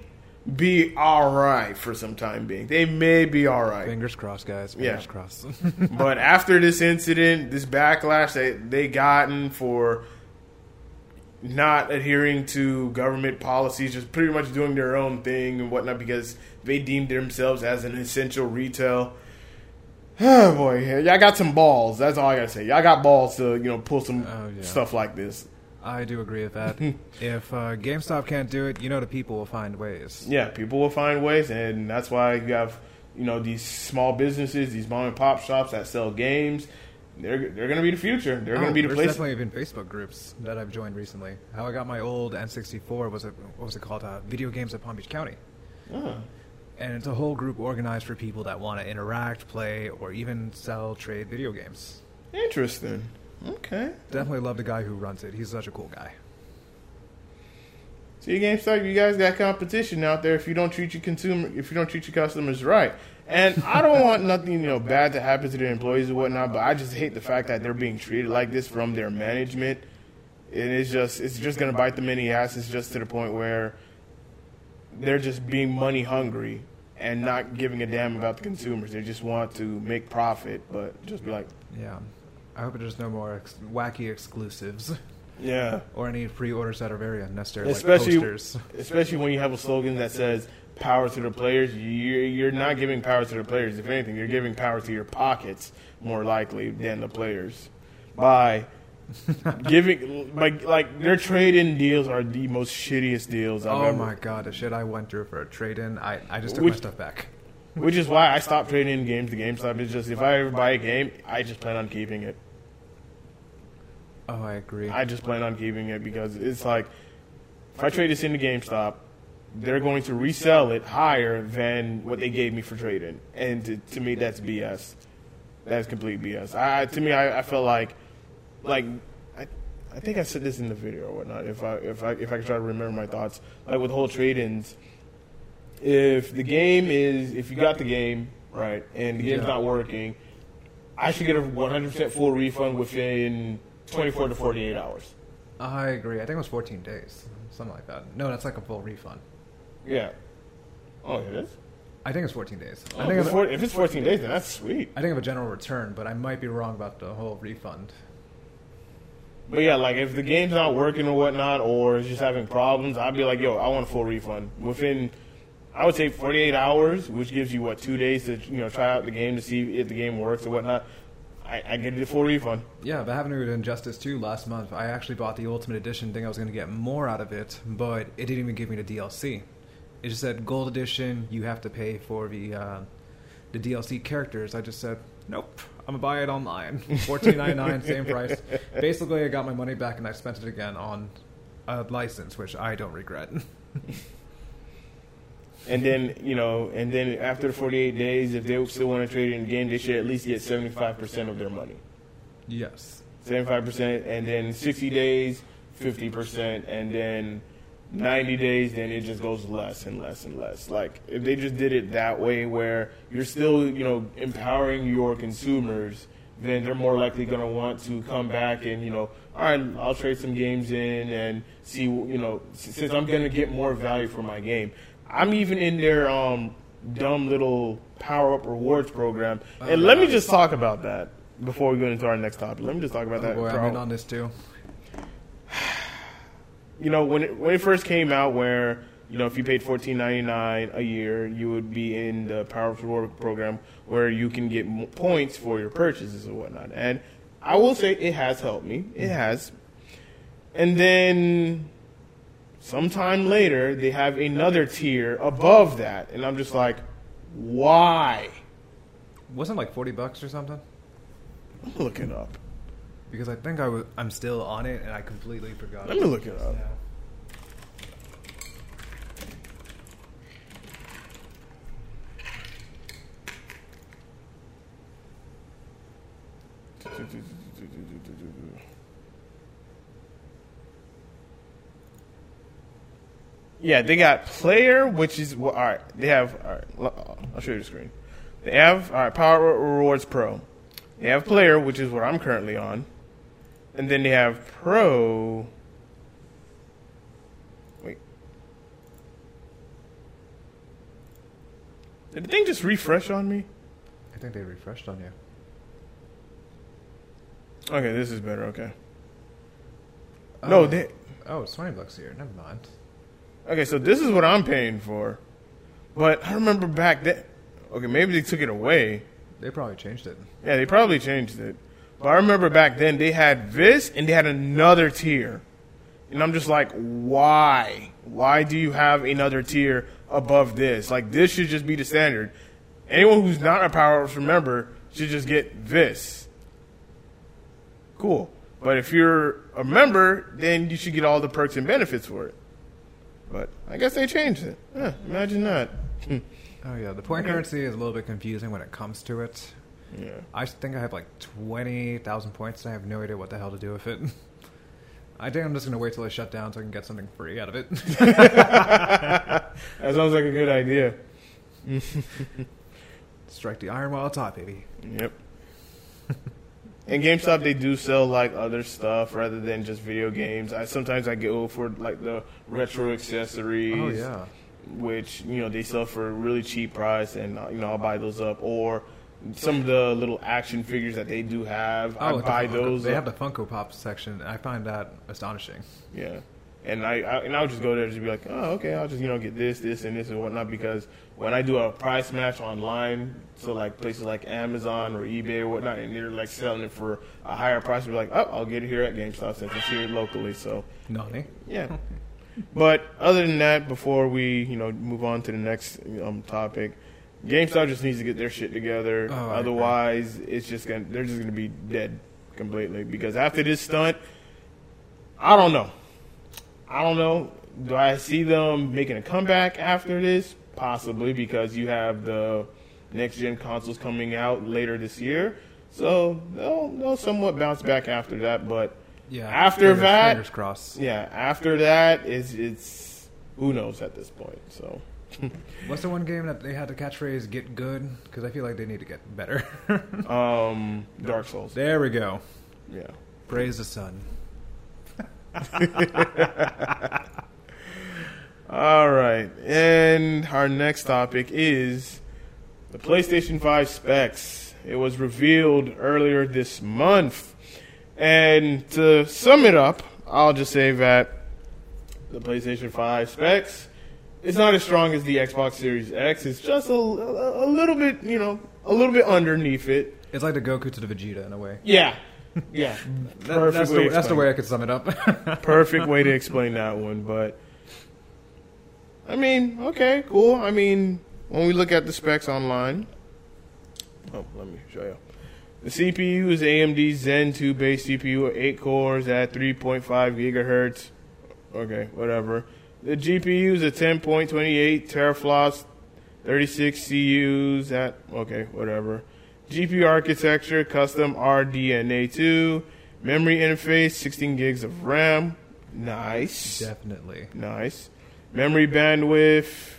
be all right for some time being. They may be all right. fingers crossed, guys. Yeah. Fingers crossed. but after this incident, this backlash that they gotten for not adhering to government policies, just pretty much doing their own thing and whatnot because they deemed themselves as an essential retail. Oh boy, y'all got some balls. That's all I gotta say. Y'all got balls to you know pull some Oh, yeah. stuff like this. I do agree with that. if uh, GameStop can't do it, you know the people will find ways. Yeah, people will find ways, and that's why you have you know these small businesses, these mom and pop shops that sell games. They're they're gonna be the future. They're Oh, gonna be the there's place. definitely been Facebook groups that I've joined recently. How I got my old N64 was it? What was it called? Uh, Video games at Palm Beach County. Oh. And it's a whole group organized for people that want to interact, play, or even sell, trade video games. Interesting. Okay. Definitely love the guy who runs it. He's such a cool guy. See, GameStop, you guys got competition out there. If you don't treat your consumer, if you don't treat your customers right, and I don't want nothing you know bad to happen to their employees or whatnot, but I just hate the fact that they're being treated like this from their management. And it's just it's just gonna bite them in the ass. It's just to the point where they're just being money hungry and not giving a damn about the consumers. They just want to make profit, but just be like, Yeah. I hope there's no more ex- wacky exclusives yeah. or any pre-orders that are very unnecessary, Especially- like posters. especially when you have a slogan that says "power to the players." You're, you're not giving power to the players. If anything, you're giving power to your pockets more likely than the players by giving like like their trade-in deals are the most shittiest deals I've Oh ever. my god, the shit I went through for a trade-in. I, I just took Which- my stuff back. Which is why I stopped trading in games to GameStop. It's just if I ever buy a game, I just plan on keeping it. Oh, I agree. I just plan on keeping it because it's like if I trade this into GameStop, they're going to resell it higher than what they gave me for trading, and to, to me that's BS. That's complete BS. I to me I, I felt like like I, I think I said this in the video or whatnot. If I if I if I can try to remember my thoughts, like with whole trade-ins, if the game is if you got the game right and the game's not working, I should get a 100% full refund within 24 to 48 hours. I agree. I think it was 14 days, something like that. No, that's like a full refund. Yeah. Oh, it is. I think it's 14 days. Oh, I think if, it's four- if it's 14 days, then that's sweet. I think of a general return, but I might be wrong about the whole refund. But yeah, like if the game's not working or whatnot, or it's just having problems, I'd be like, yo, I want a full refund within. I would say 48 hours, which gives you what two days to you know try out the game to see if the game works or whatnot. I, I get a full refund. Yeah, but having to Injustice 2 last month, I actually bought the Ultimate Edition, thinking I was going to get more out of it, but it didn't even give me the DLC. It just said Gold Edition, you have to pay for the uh, the DLC characters. I just said, nope, I'm gonna buy it online. Fourteen ninety nine, same price. Basically, I got my money back and I spent it again on a license, which I don't regret. And then you know, and then after the 48 days, if they still want to trade in the game, they should at least get 75% of their money. yes. 75%, and then 60 days, 50%, and then 90 days, then it just goes less and less and less. Like, if they just did it that way, where you're still, you know, empowering your consumers, then they're more likely going to want to come back and, you know, all right, I'll trade some games in and see, you know, since I'm going to get more value for my game. I'm even in their um, dumb little power up rewards program. And let me just talk about that before we go into our next topic. Let me just talk about Oh that. boy, I'm in on this too. You know when it, when it first came out, where you know if you paid fourteen ninety nine a year, you would be in the Power Reward program where you can get points for your purchases and whatnot. And I will say it has helped me. It mm-hmm. has. And then sometime later, they have another tier above that, and I'm just like, why? Wasn't like 40 bucks or something? I'm gonna look it up. Because I think I was, I'm still on it and I completely forgot. Let me look it up. Yeah, they got player, which is well, all right. They have all right. I'll show you the screen. They have all right. Power Rewards Pro. They have player, which is what I'm currently on, and then they have Pro. Wait, did the thing just refresh on me? I think they refreshed on you. Okay, this is better. Okay. Oh. No, Oh. they. Oh, it's 20 bucks here. Never mind. Okay, so this is what I'm paying for, but I remember back then. Okay, maybe they took it away. They probably changed it. Yeah, they probably changed it. But I remember back then they had this and they had another tier. And I'm just like, why? Why do you have another tier above this? Like, this should just be the standard. Anyone who's not a Power Ups member should just get this. Cool. But if you're a member, then you should get all the perks and benefits for it. But I guess they changed it. Yeah, imagine that. Oh yeah, the point currency is a little bit confusing when it comes to it. Yeah. I think I have like 20,000 points and I have no idea what the hell to do with it. I think I'm just going to wait till I shut down so I can get something free out of it. That sounds like a good idea. Strike the iron while it's hot, baby. Yep. In GameStop, they do sell like other stuff rather than just video games. I sometimes I go for like the retro accessories. Oh yeah. which you know they sell for a really cheap price, and uh, you know I'll buy those up. Or some of the little action figures that they do have, I Oh, the buy Funko- those. They have the Funko Pop section. I find that astonishing. Yeah. And I, I and I'll just go there and just be like, oh, okay, I'll just you know get this, this, and this and whatnot because when I do a price match online, so like places like Amazon or eBay or whatnot, and they're like selling it for a higher price, be like, oh, I'll get it here at GameStop since it's here locally. So Nani? yeah. but other than that, before we you know move on to the next um, topic, GameStop just needs to get their shit together. Oh. Otherwise, it's just gonna they're just gonna be dead completely because after this stunt, I don't know. I don't know. Do I see them making a comeback after this? Possibly because you have the next gen consoles coming out later this year, so they'll they'll somewhat bounce back after that. But Yeah. After fingers, that- fingers crossed. Yeah, after that, it's it's who knows at this point. So What's the one game that they had the catchphrase "Get good"? Because I feel like they need to get better. um, Dark Souls. there we go. Yeah. Praise the sun. All right, and our next topic is the PlayStation 5 specs. It was revealed earlier this month, and to sum it up, I'll just say that the PlayStation 5 specs is not as strong as the Xbox Series X. It's just a, a, a little bit, you know, a little bit underneath it. It's like the Goku to the Vegeta in a way. Yeah, yeah. That- Perfect that's, the, that's the way. I could sum it up. perfect way to explain that one. But I mean, okay, cool. I mean, when we look at the specs online, oh, let me show you. The CPU is AMD Zen 2 base CPU, 8 cores at 3.5 gigahertz. Okay, whatever. The GPU is a 10.28 teraflops, 36 CUs at okay, whatever. GPU architecture, custom RDNA 2, memory interface, 16 gigs of RAM. Nice. Definitely. Nice. Memory bandwidth,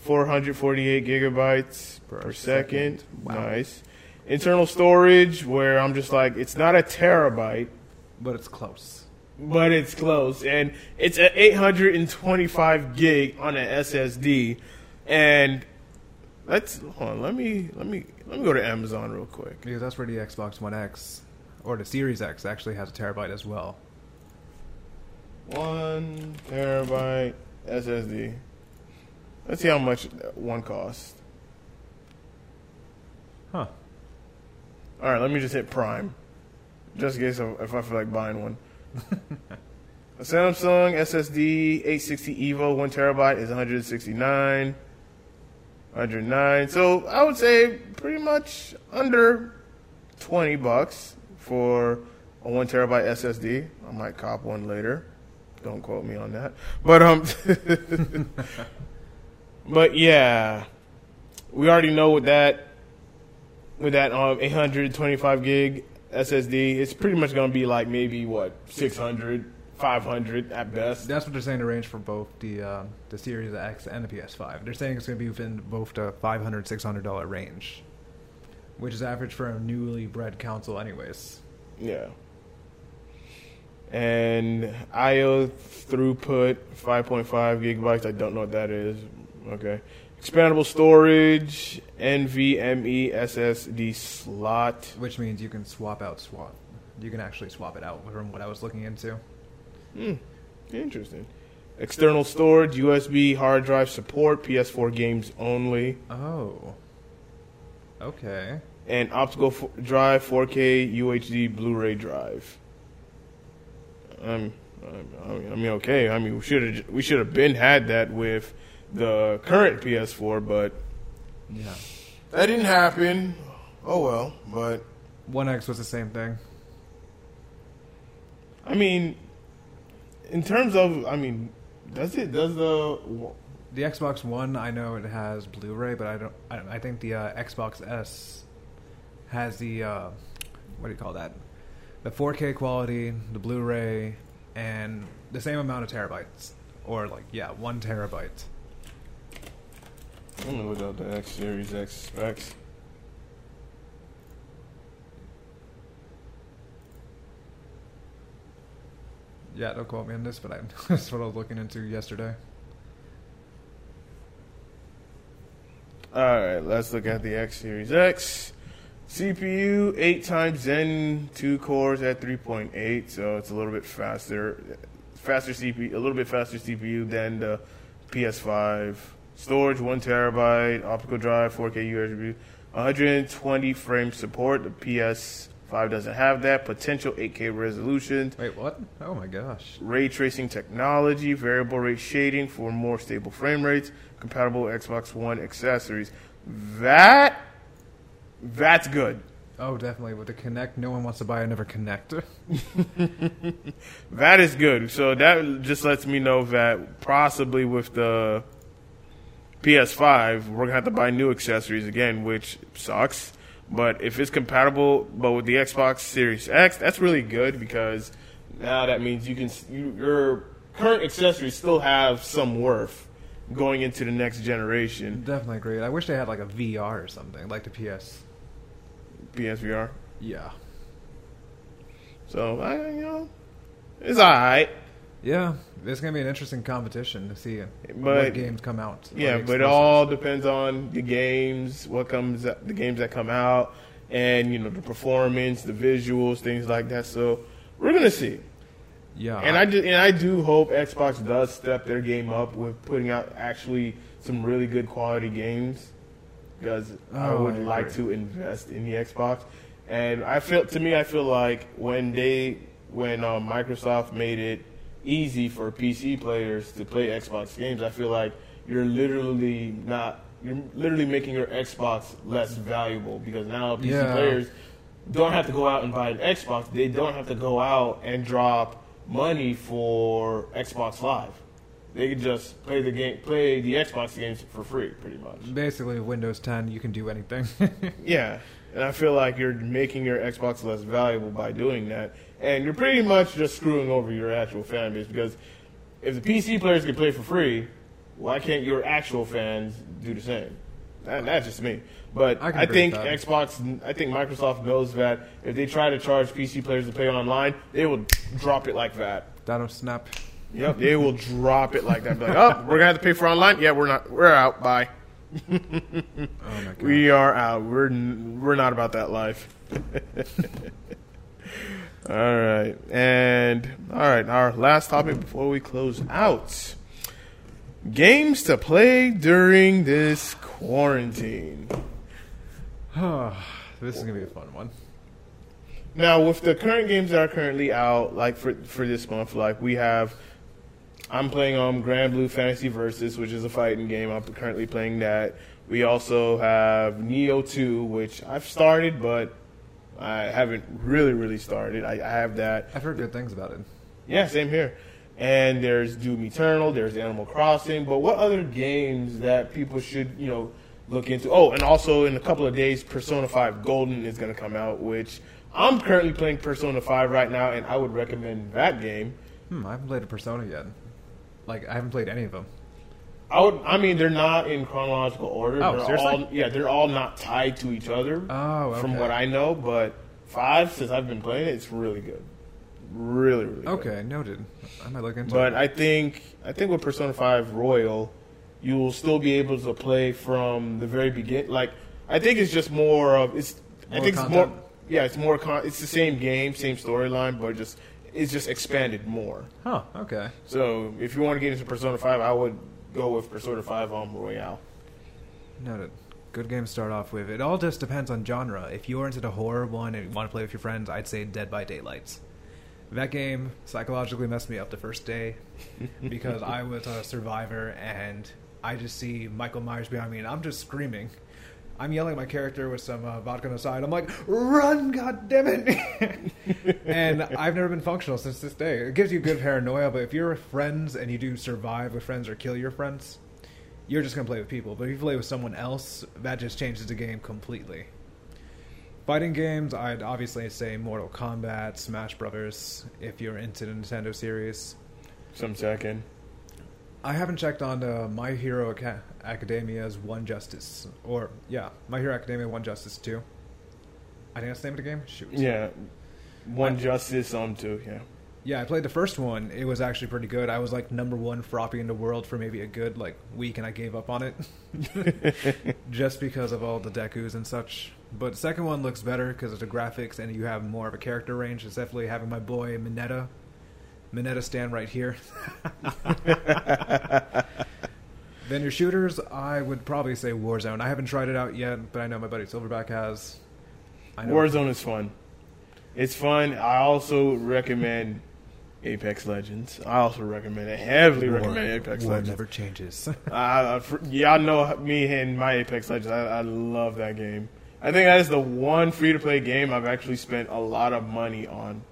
448 gigabytes per, Per second. second. Wow. Nice. Internal storage, where I'm just like, it's not a terabyte, But it's close. But it's close. And it's at 825 gig on an SSD. And let's, hold on, let me, let me, let me go to Amazon real quick. Because that's where the Xbox One X, or the Series X, actually has a terabyte as well. One terabyte SSD. Let's see how much one costs. Huh. All right, let me just hit Prime, just in case if I feel like buying one. a Samsung SSD 860 Evo one terabyte is 169, 109. So I would say pretty much under 20 bucks for a one terabyte SSD. I might cop one later. Don't quote me on that. But um, but yeah, we already know with that with that um 825 gig SSD, it's pretty much going to be like maybe what 600, 500 at best. That's what they're saying the range for both the uh, the Series X and the PS5. They're saying it's going to be within both the $500 $600 range, which is average for a newly bred console, anyways. Yeah. And IO throughput 5.5 gigabytes. I don't know what that is. Okay. Expandable storage, NVMe SSD slot. Which means you can swap out swap. You can actually swap it out from what I was looking into. Hmm. Interesting. External storage, USB hard drive support, PS4 games only, Oh. Okay. and optical f- drive, 4K UHD Blu-ray drive. Um, I mean, I mean, okay. I mean, we should have we should have been had that with the current PS4, but Yeah. that didn't happen. Oh well, but One X was the same thing. I mean, in terms of, I mean, does it does the The Xbox One, I know it has Blu-ray, but I don't. I, I think the uh, Xbox S has the uh, what do you call that? The 4K quality, the Blu-ray, and the same amount of terabytes, or like yeah, one terabyte. Let me look up the X Series X specs. Yeah, don't quote me on this, but I, that's what I was looking into yesterday. All right, let's look at the X Series X. CPU, 8 times Zen 2 cores at 3.8, so it's a little bit faster. Faster CPU, a little bit faster CPU than the PS5. Storage, 1 terabyte, optical drive, 4K USB, 120 frame support. The PS5 doesn't have that. Potential 8K resolution. Wait, what? Oh my gosh! ray tracing technology, variable rate shading for more stable frame rates, compatible Xbox One accessories. That that's good. Oh, definitely with the Kinect. No one wants to buy another Kinect. That is good. So that just lets me know that possibly with the PS5, we're gonna have to buy new accessories again, which sucks. But if it's compatible, but with the Xbox Series X, that's really good because now that means you can you, your current accessories still have some worth going into the next generation. Definitely agree. I wish they had like a VR or something, like the PS. PSVR. Yeah. So I, you know, it's all right. Yeah, it's gonna be an interesting competition to see But- what games come out. Yeah, but it all depends on the games, what comes, the games that come out, and you know the performance, the visuals, things like that. So we're gonna see. Yeah, And I do, and I do hope Xbox does step their game up with putting out actually some really good quality games because I Oh, would I like to invest in the Xbox. And I feel to me, I feel like when they when um, Microsoft made it easy for PC players to play Xbox games, I feel like you're literally not you're literally making your Xbox less valuable because now PC Yeah. players don't have to go out and buy an Xbox. They don't have to go out and drop money for Xbox Live. They can just play the game, play the Xbox games for free, pretty much. basically Windows 10. You can do anything. Yeah, and I feel like you're making your Xbox less valuable by doing that, and you're pretty much just screwing over your actual fan base because if the PC players can play for free, why can't your actual fans do the same? That, that's just me. But I I, think. Xbox, I think Microsoft knows that if they try to charge PC players to play online, they will drop it like that. That'll snap. Yep, they will drop it like that. Be like, oh, we're gonna have to pay for online. Yeah, we're not. We're out. Bye. Oh my god. We are out. We're we're not about that life. all right, and all right. Our last topic before we close out: games to play during this quarantine. this is gonna be a fun one. Now, with the current games that are currently out, like for for this month, like we have, I'm playing um Granblue Fantasy Versus, which is a fighting game. I'm currently playing that. We also have Nioh 2, which I've started, but I haven't really, really started. I, I have that. I've heard good things about it. Yeah, same here. And there's Doom Eternal, there's Animal Crossing, but what other games that people should, you know, look into? Oh, and also in a couple of days, Persona 5 Golden is going to come out, which I'm currently playing Persona 5 right now, and I would recommend that game. Hmm, I haven't played a Persona yet. Like I haven't played any of them. I would, I mean, they're not in chronological order. Oh, they're seriously? all, yeah, they're all not tied to each other. Oh, okay. from what I know, but five since I've been playing it, it's really good, really, really good. Okay, noted. I might look into But it. I think I think with Persona Five Royal, you will still be able to play from the very beginning. Like I think it's just more of it's. I More think it's more. Yeah, it's more. Con- it's the same game, same storyline, but just it's just expanded more. Huh, okay. So if you want to get into Persona Five, I would go with Persona Five on Royal. Noted. Good game to start off with. It all just depends on genre. If you're into the horror one and you want to play with your friends, I'd say Dead by Daylights. That game psychologically messed me up the first day because I was a survivor and I just see Michael Myers behind me and I'm just screaming. I'm yelling at my character with some uh, vodka on the side. I'm like, "Run, God damn it!" and I've never been functional since this day. It gives you good paranoia, but if you're with friends and you do survive with friends or kill your friends, you're just gonna play with people. But if you play with someone else, that just changes the game completely. Fighting games, I'd obviously say Mortal Kombat, Smash Brothers, if you're into the Nintendo series. Some second. I haven't checked on uh, My Hero Aca- Academia's One Justice, or yeah, My Hero Academia One Justice Two. I think that's the name of the game. Shoot. Yeah, One Justice on two. Yeah. Yeah, I played the first one. It was actually pretty good. I was like number one floppy in the world for maybe a good like week, and I gave up on it just because of all the Dekus and such. But the second one looks better because of the graphics, and you have more of a character range. It's definitely having my boy Mineta, Mineta stand right here. then your shooters, I would probably say Warzone. I haven't tried it out yet, but I know my buddy Silverback has. I know Warzone is fun. It's fun. I also recommend Apex Legends. I also recommend it. Heavily War- recommend Apex War Legends. never changes. Uh, for, y'all know me and my Apex Legends. I, I love that game. I think that is the one free to play game I've actually spent a lot of money on,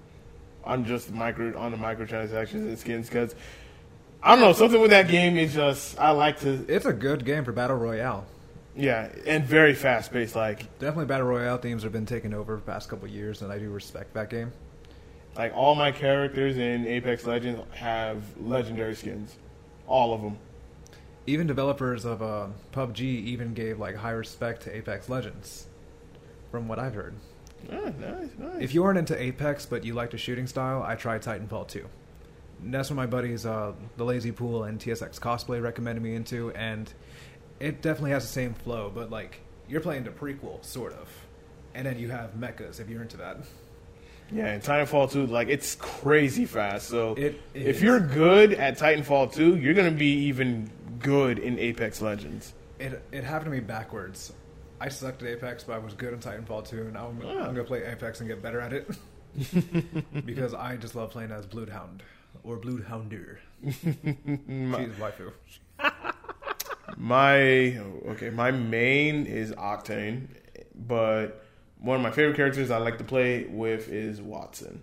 on just micro on the microtransactions and skins. Because I don't know something with that game is just I like to it's a good game for battle royale. yeah and very fast paced. Like Definitely battle royale themes have been taken over the past couple years, and I do respect that game. Like all my characters in Apex Legends have legendary skins, all of them. Even developers of uh, PUBG even gave like high respect to Apex Legends, from what I've heard. Ah, nice, nice. If you aren't into Apex but you like the shooting style, I tried Titanfall 2. That's what my buddies, uh, the Lazy Pool and TSX Cosplay, recommended me into, and it definitely has the same flow, but like you're playing the prequel, sort of, and then you have mechas if you're into that. Yeah, and Titanfall 2, like it's crazy fast. So It if is. you're good at Titanfall 2, you're gonna be even good in Apex Legends. It it happened to me backwards. I sucked at Apex, but I was good in Titanfall 2, and now I'm, Ah. I'm gonna play Apex and get better at it because I just love playing as Bloodhound or Bloodhounder. She's waifu. My okay, my main is Octane, but one of my favorite characters I like to play with is Wattson.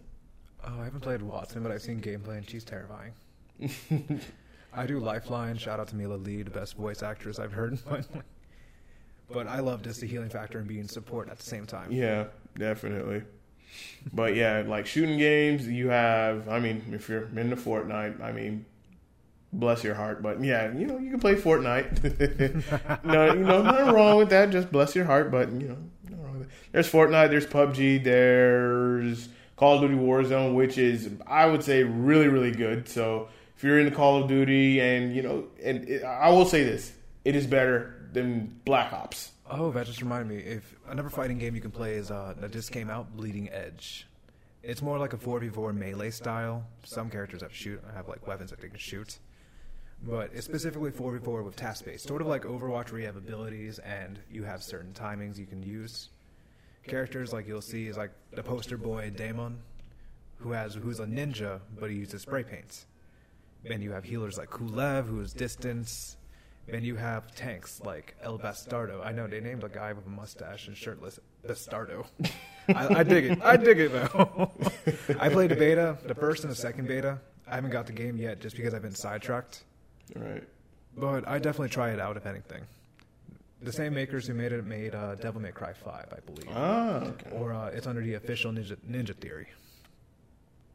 Oh, I haven't played Wattson, but I've seen gameplay, and she's terrifying. I do Lifeline. Shout out to Mela Lee, the best voice actress I've heard. but I love just the healing factor and being support at the same time. Yeah, definitely. But yeah, like shooting games, you have. I mean, if you're into Fortnite, I mean, bless your heart. But yeah, you know, you can play Fortnite. no, you know, nothing wrong with that. Just bless your heart. But you know, wrong with that. There's Fortnite. There's PUBG. There's Call of Duty Warzone, which is I would say really, really good. So if you're into Call of Duty, and you know, and it, I will say this, it is better than Black Ops. Oh, that just reminded me. If another fighting game you can play is uh, that just came out, Bleeding Edge. It's more like a 4v4 melee style. Some characters have shoot I have like weapons that they can shoot, but it's specifically 4v4 with task based, sort of like Overwatch, where you have abilities and you have certain timings you can use. Characters like you'll see is like the poster boy Daemon, who has who's a ninja but he uses spray paints. Then you have healers like Kulev, who is distance. Then you have tanks like El Bastardo. I know they named a guy with a mustache and shirtless Bastardo. I, I dig it. I dig it though. I played the beta, the first and the second beta. I haven't got the game yet just because I've been sidetracked. Right. But I definitely try it out if anything. The same makers who made it made uh, Devil May Cry 5, I believe. Ah, okay. Or uh, it's under the official Ninja, Ninja Theory.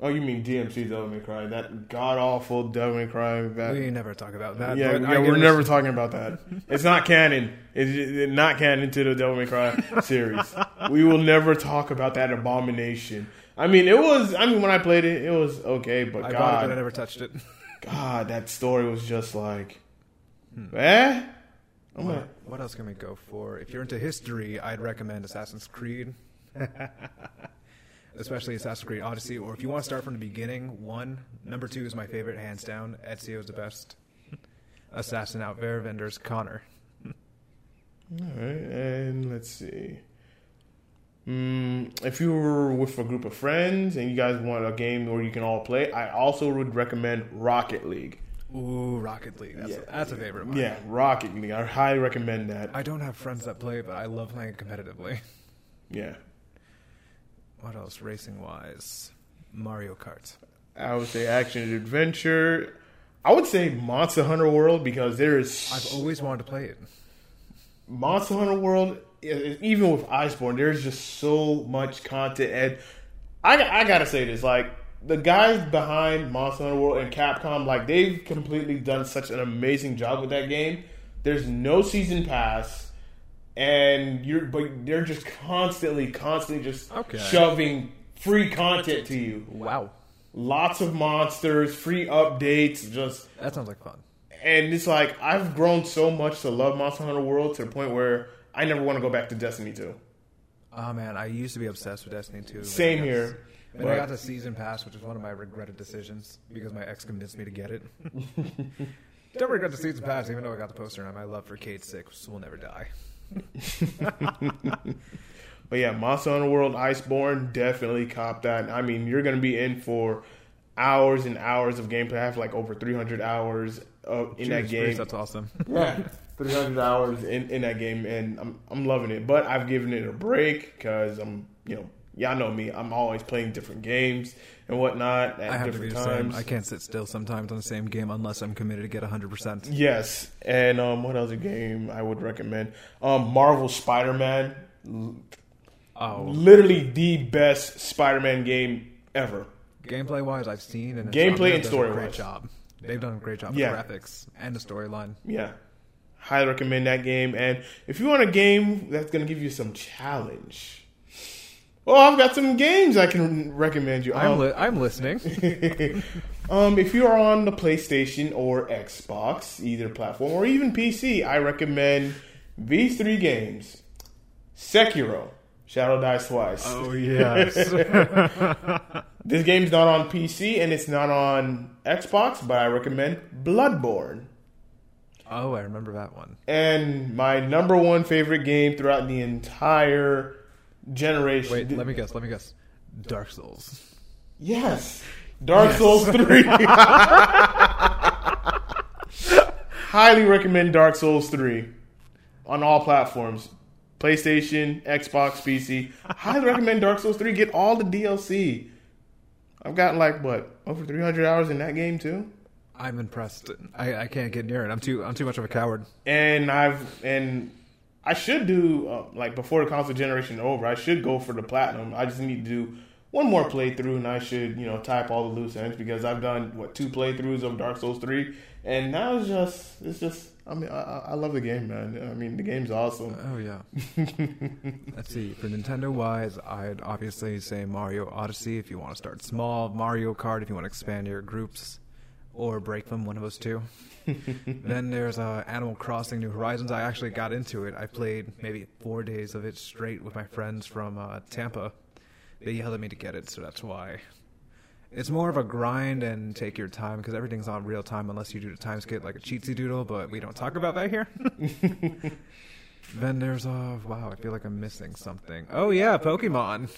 Oh, you mean DMC Devil May Cry? That god awful Devil May Cry. That, We never talk about that. yeah, yeah, we're never talking about that. It's not canon. It's not canon to the Devil May Cry series. We will never talk about that abomination. I mean, it was. I mean, when I played it, it was okay. But I bought it, God, but I never touched it. God, that story was just like, eh. I'm What, like, what else can we go for? If you're into history, I'd recommend Assassin's Creed. Especially Assassin's Creed Odyssey, or if you want to start from the beginning, one. Number two is my favorite, hands down. Ezio is the best. Assassin out there, vendors Connor. all right, and let's see. Mm, if you were with a group of friends and you guys want a game where you can all play, I also would recommend Rocket League. Ooh, Rocket League. That's, Yeah. a, that's a favorite of mine. Yeah, Rocket League. I highly recommend that. I don't have friends that play, but I love playing competitively. Yeah. What else, racing wise? Mario Kart. I would say action and adventure. I would say Monster Hunter World because there is I've always wanted to play it. Monster Hunter World. Even with Iceborne, there's just so much content, and I I gotta say this: like the guys behind Monster Hunter World and Capcom, like they've completely done such an amazing job with that game. There's no season pass, and you're but they're just constantly, constantly just Okay. shoving free content to you. Wow. lots of monsters, free updates, just That sounds like fun. and it's like I've grown so much to love Monster Hunter World to the point where I never want to go back to Destiny 2. Oh man, I used to be obsessed with Destiny 2. Same Then I got- here. Then I got the season pass, which is one of my regretted decisions because my ex convinced me to get it. Don't regret the season pass, even though I got the poster and my love for Cayde-6 will never die. But yeah, Monster Hunter World Iceborne definitely cop that. I mean, you're going to be in for hours and hours of gameplay. I have like over 300 hours of, in that game. Priest, that's awesome. Yeah, 300 hours in, in that game, and I'm I'm loving it. But I've given it a break because I'm you know y'all know me. I'm always playing different games and whatnot at I have to be different same. times. I can't sit still sometimes on the same game unless I'm committed to get 100%. Yes, and um, what other game I would recommend? Um, Marvel Spider Man, Oh, literally the best Spider Man game ever. Gameplay wise, I've seen and Gameplay and story-wise. Great job. They've done a great job Yeah. with graphics and the storyline. Yeah. Highly recommend that game. And if you want a game that's going to give you some challenge, well, I've got some games I can recommend you. I'm Um, li- I'm listening. um, if you are on the PlayStation or Xbox, either platform, or even PC, I recommend these three games Sekiro, Shadows Die Twice. oh yes. This game's not on PC and it's not on Xbox, but I recommend Bloodborne. oh, I remember that one. And my number one favorite game throughout the entire generation. Wait, let me guess. Let me guess. Dark Souls. Yes. Dark Souls 3. Highly recommend Dark Souls 3 on all platforms PlayStation, Xbox, PC. Highly recommend Dark Souls 3. Get all the DLC. I've gotten like, what, over 300 hours in that game too? I'm impressed. I, I can't get near it. I'm too I'm too much of a coward. and I've and I should do uh, like before the console generation over. I should go for the platinum. I just need to do one more playthrough, and I should you know type all the loose ends because I've done what two playthroughs of Dark Souls three, and now it's just it's just. I mean, I, I- I love the game, man. I mean, the game's awesome. Oh yeah. Let's see. For Nintendo wise, I'd obviously say Mario Odyssey if you want to start small, Mario Kart if you want to expand your groups, or break them. One of those two. then there's uh, Animal Crossing: New Horizons. I actually got into it. I played maybe four days of it straight with my friends from uh, Tampa. They yelled at me to get it, so that's why. It's more of a grind and take your time because everything's on real time unless you do the time skip like a cheatsy doodle, but we don't talk about that here. then there's uh wow, I feel like I'm missing something. Oh yeah, Pokemon.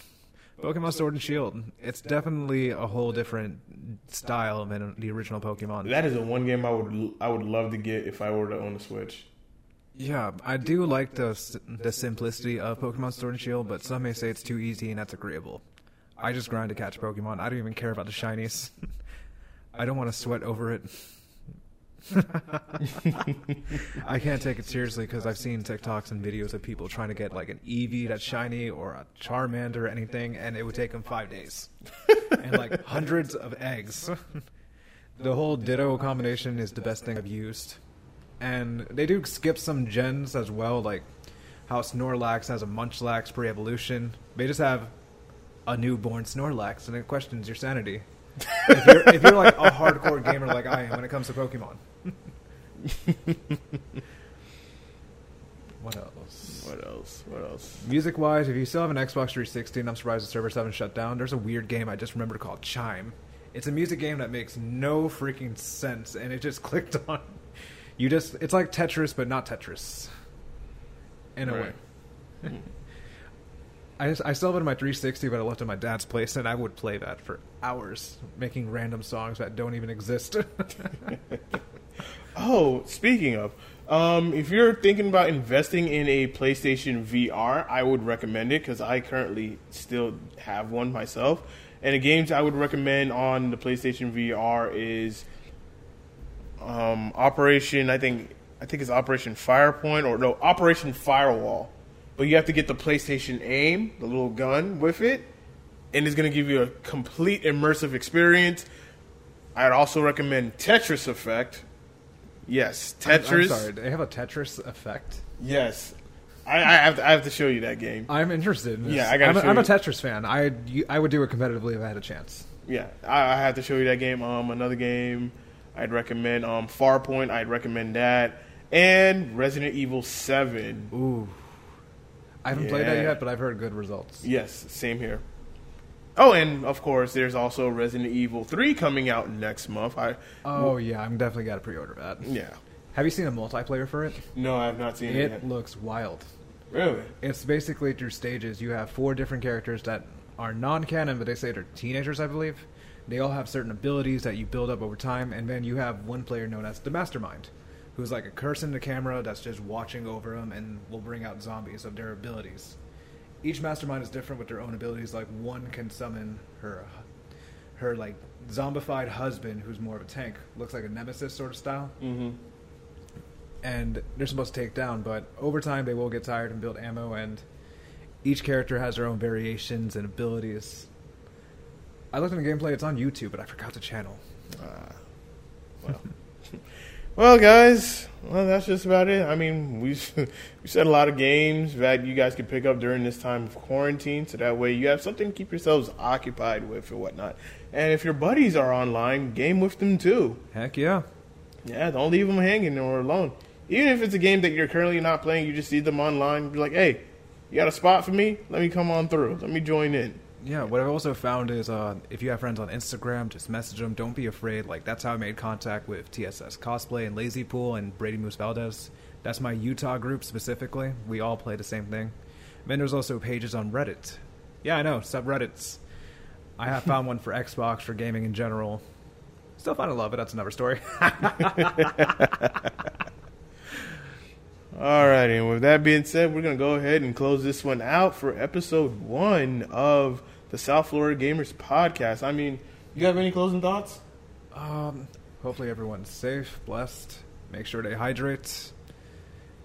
Pokemon Sword and Shield. It's definitely a whole different style than the original Pokemon. That is the one game I would I would love to get if I were to own a Switch. Yeah, I do like the the simplicity of Pokemon Sword and Shield, but some may say it's too easy and that's agreeable. I just grind to catch Pokemon. I don't even care about the shinies. I don't want to sweat over it. I can't take it seriously because I've seen TikToks and videos of people trying to get like an Eevee that's shiny or a Charmander or anything, and it would take them five days and like hundreds of eggs. the whole Ditto combination is the best thing I've used and they do skip some gens as well, like how Snorlax has a Munchlax pre-evolution. They just have a newborn Snorlax, and it questions your sanity. If, you're, if you're like a hardcore gamer like I am when it comes to Pokemon. what else? What else? What else? Music wise, if you still have an Xbox 360, and I'm surprised the servers haven't shut down, there's a weird game I just remembered called Chime. It's a music game that makes no freaking sense, and it just clicked on. You just, it's like Tetris, but not Tetris. In a Right. way. Hmm. I, I still have it in my 360, but I left it in my dad's place, and I would play that for hours, making random songs that don't even exist. Oh, speaking of, um, if you're thinking about investing in a PlayStation VR, I would recommend it because I currently still have one myself. And the games I would recommend on the PlayStation VR is um, Operation. I think I think it's Operation Firepoint or no Operation Firewall. But you have to get the PlayStation Aim, the little gun with it, and it's going to give you a complete immersive experience. I'd also recommend Tetris Effect. Yes, I'm- Tetris. I'm sorry, they have a Tetris effect. Yes, I, I have to, I have to show you that game. I'm interested. In this. Yeah, I gotta I'm, a, I'm a. Tetris fan. I I would do it competitively if I had a chance. Yeah, I, I have to show you that game. Um, another game I'd recommend. Um, Farpoint. I'd recommend that, and Resident Evil Seven. Ooh, I haven't played that Yeah. yet, but I've heard good results. Yes, same here. Oh, and of course, there's also Resident Evil Three coming out next month. I Oh yeah, I'm definitely got to pre-order that. yeah. Have you seen a multiplayer for it? No, I have not seen it, It yet. looks wild. Really? It's basically through stages. You have four different characters that are non-canon, but they say they're teenagers, I believe. They all have certain abilities that you build up over time, and then you have one player known as the Mastermind, who's like a curse in the camera that's just watching over them and will bring out zombies of their abilities. Each Mastermind is different with their own abilities. Like one can summon her, her like zombified husband, who's more of a tank, looks like a nemesis sort of style Mm-hmm. and they're supposed to take down, but over time they will get tired and build ammo, and each character has their own variations and abilities. I looked in the gameplay. It's on YouTube, but I forgot the channel. Uh, well, well, guys, well, that's just about it. I mean, we we said a lot of games that you guys can pick up during this time of quarantine, so that way you have something to keep yourselves occupied with or whatnot. And if your buddies are online, game with them too. Heck yeah. Yeah, don't leave them hanging or alone. Even if it's a game that you're currently not playing, you just see them online. Be like, hey, you got a spot for me? Let me come on through. Let me join in. Yeah, what I've also found is uh, if you have friends on Instagram, just message them. Don't be afraid. Like that's how I made contact with TSS Cosplay and Lazy Pool and Brady Moose Valdez. That's my Utah group specifically. We all play the same thing. Then there's also pages on Reddit. Yeah, I know subreddits. I have found one for Xbox for gaming in general. Still find I love it. That's another story. Alrighty, and with that being said, we're gonna go ahead and close this one out for episode one of the South Florida Gamers podcast. I mean, you have any closing thoughts? Um, hopefully everyone's safe, blessed. Make sure they hydrate,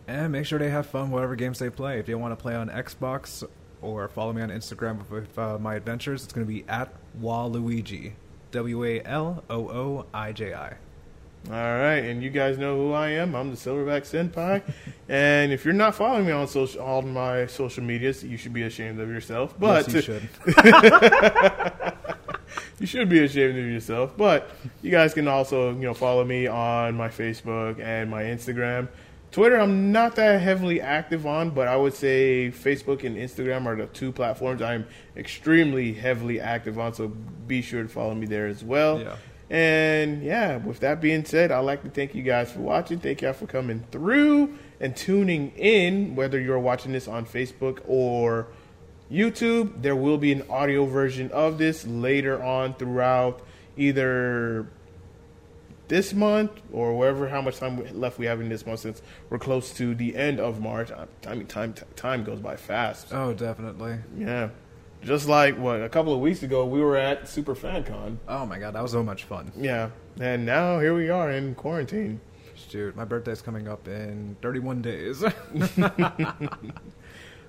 and make sure they have fun whatever games they play. If they want to play on Xbox or follow me on Instagram with uh, my adventures, it's going to be at Waluigi, W A L O O I J I. All right, and you guys know who I am. I'm the Silverback Senpai, and if you're not following me on social, all my social medias, you should be ashamed of yourself. But yes, you should. you should be ashamed of yourself. But you guys can also, you know, follow me on my Facebook and my Instagram. Twitter, I'm not that heavily active on, but I would say Facebook and Instagram are the two platforms I'm extremely heavily active on. So be sure to follow me there as well. Yeah. And yeah, with that being said, I'd like to thank you guys for watching. Thank y'all for coming through and tuning in, whether you're watching this on Facebook or YouTube. There will be an audio version of this later on throughout either this month or wherever how much time left we have in this month since we're close to the end of March. I mean, time time goes by fast. Oh, definitely. Yeah. Just like what a couple of weeks ago, we were at Super FanCon. Oh my god, that was so much fun. Yeah, and now here we are in quarantine. Dude, my birthday's coming up in 31 days.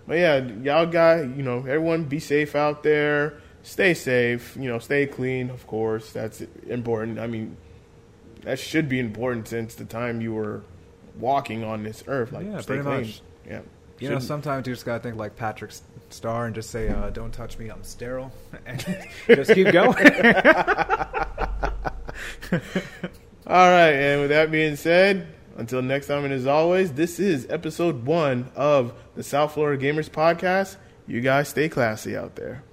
But yeah, y'all got you know everyone be safe out there. Stay safe. You know, stay clean. Of course, that's important. I mean, that should be important since the time you were walking on this earth. Like, Yeah, stay pretty clean. much. Yeah. You know, Shouldn't- sometimes you just gotta think like Patrick Star and just say, uh, "Don't touch me, I'm sterile," and just keep going. All right, and with that being said, until next time, and as always, this is episode one of the South Florida Gamers Podcast. You guys stay classy out there.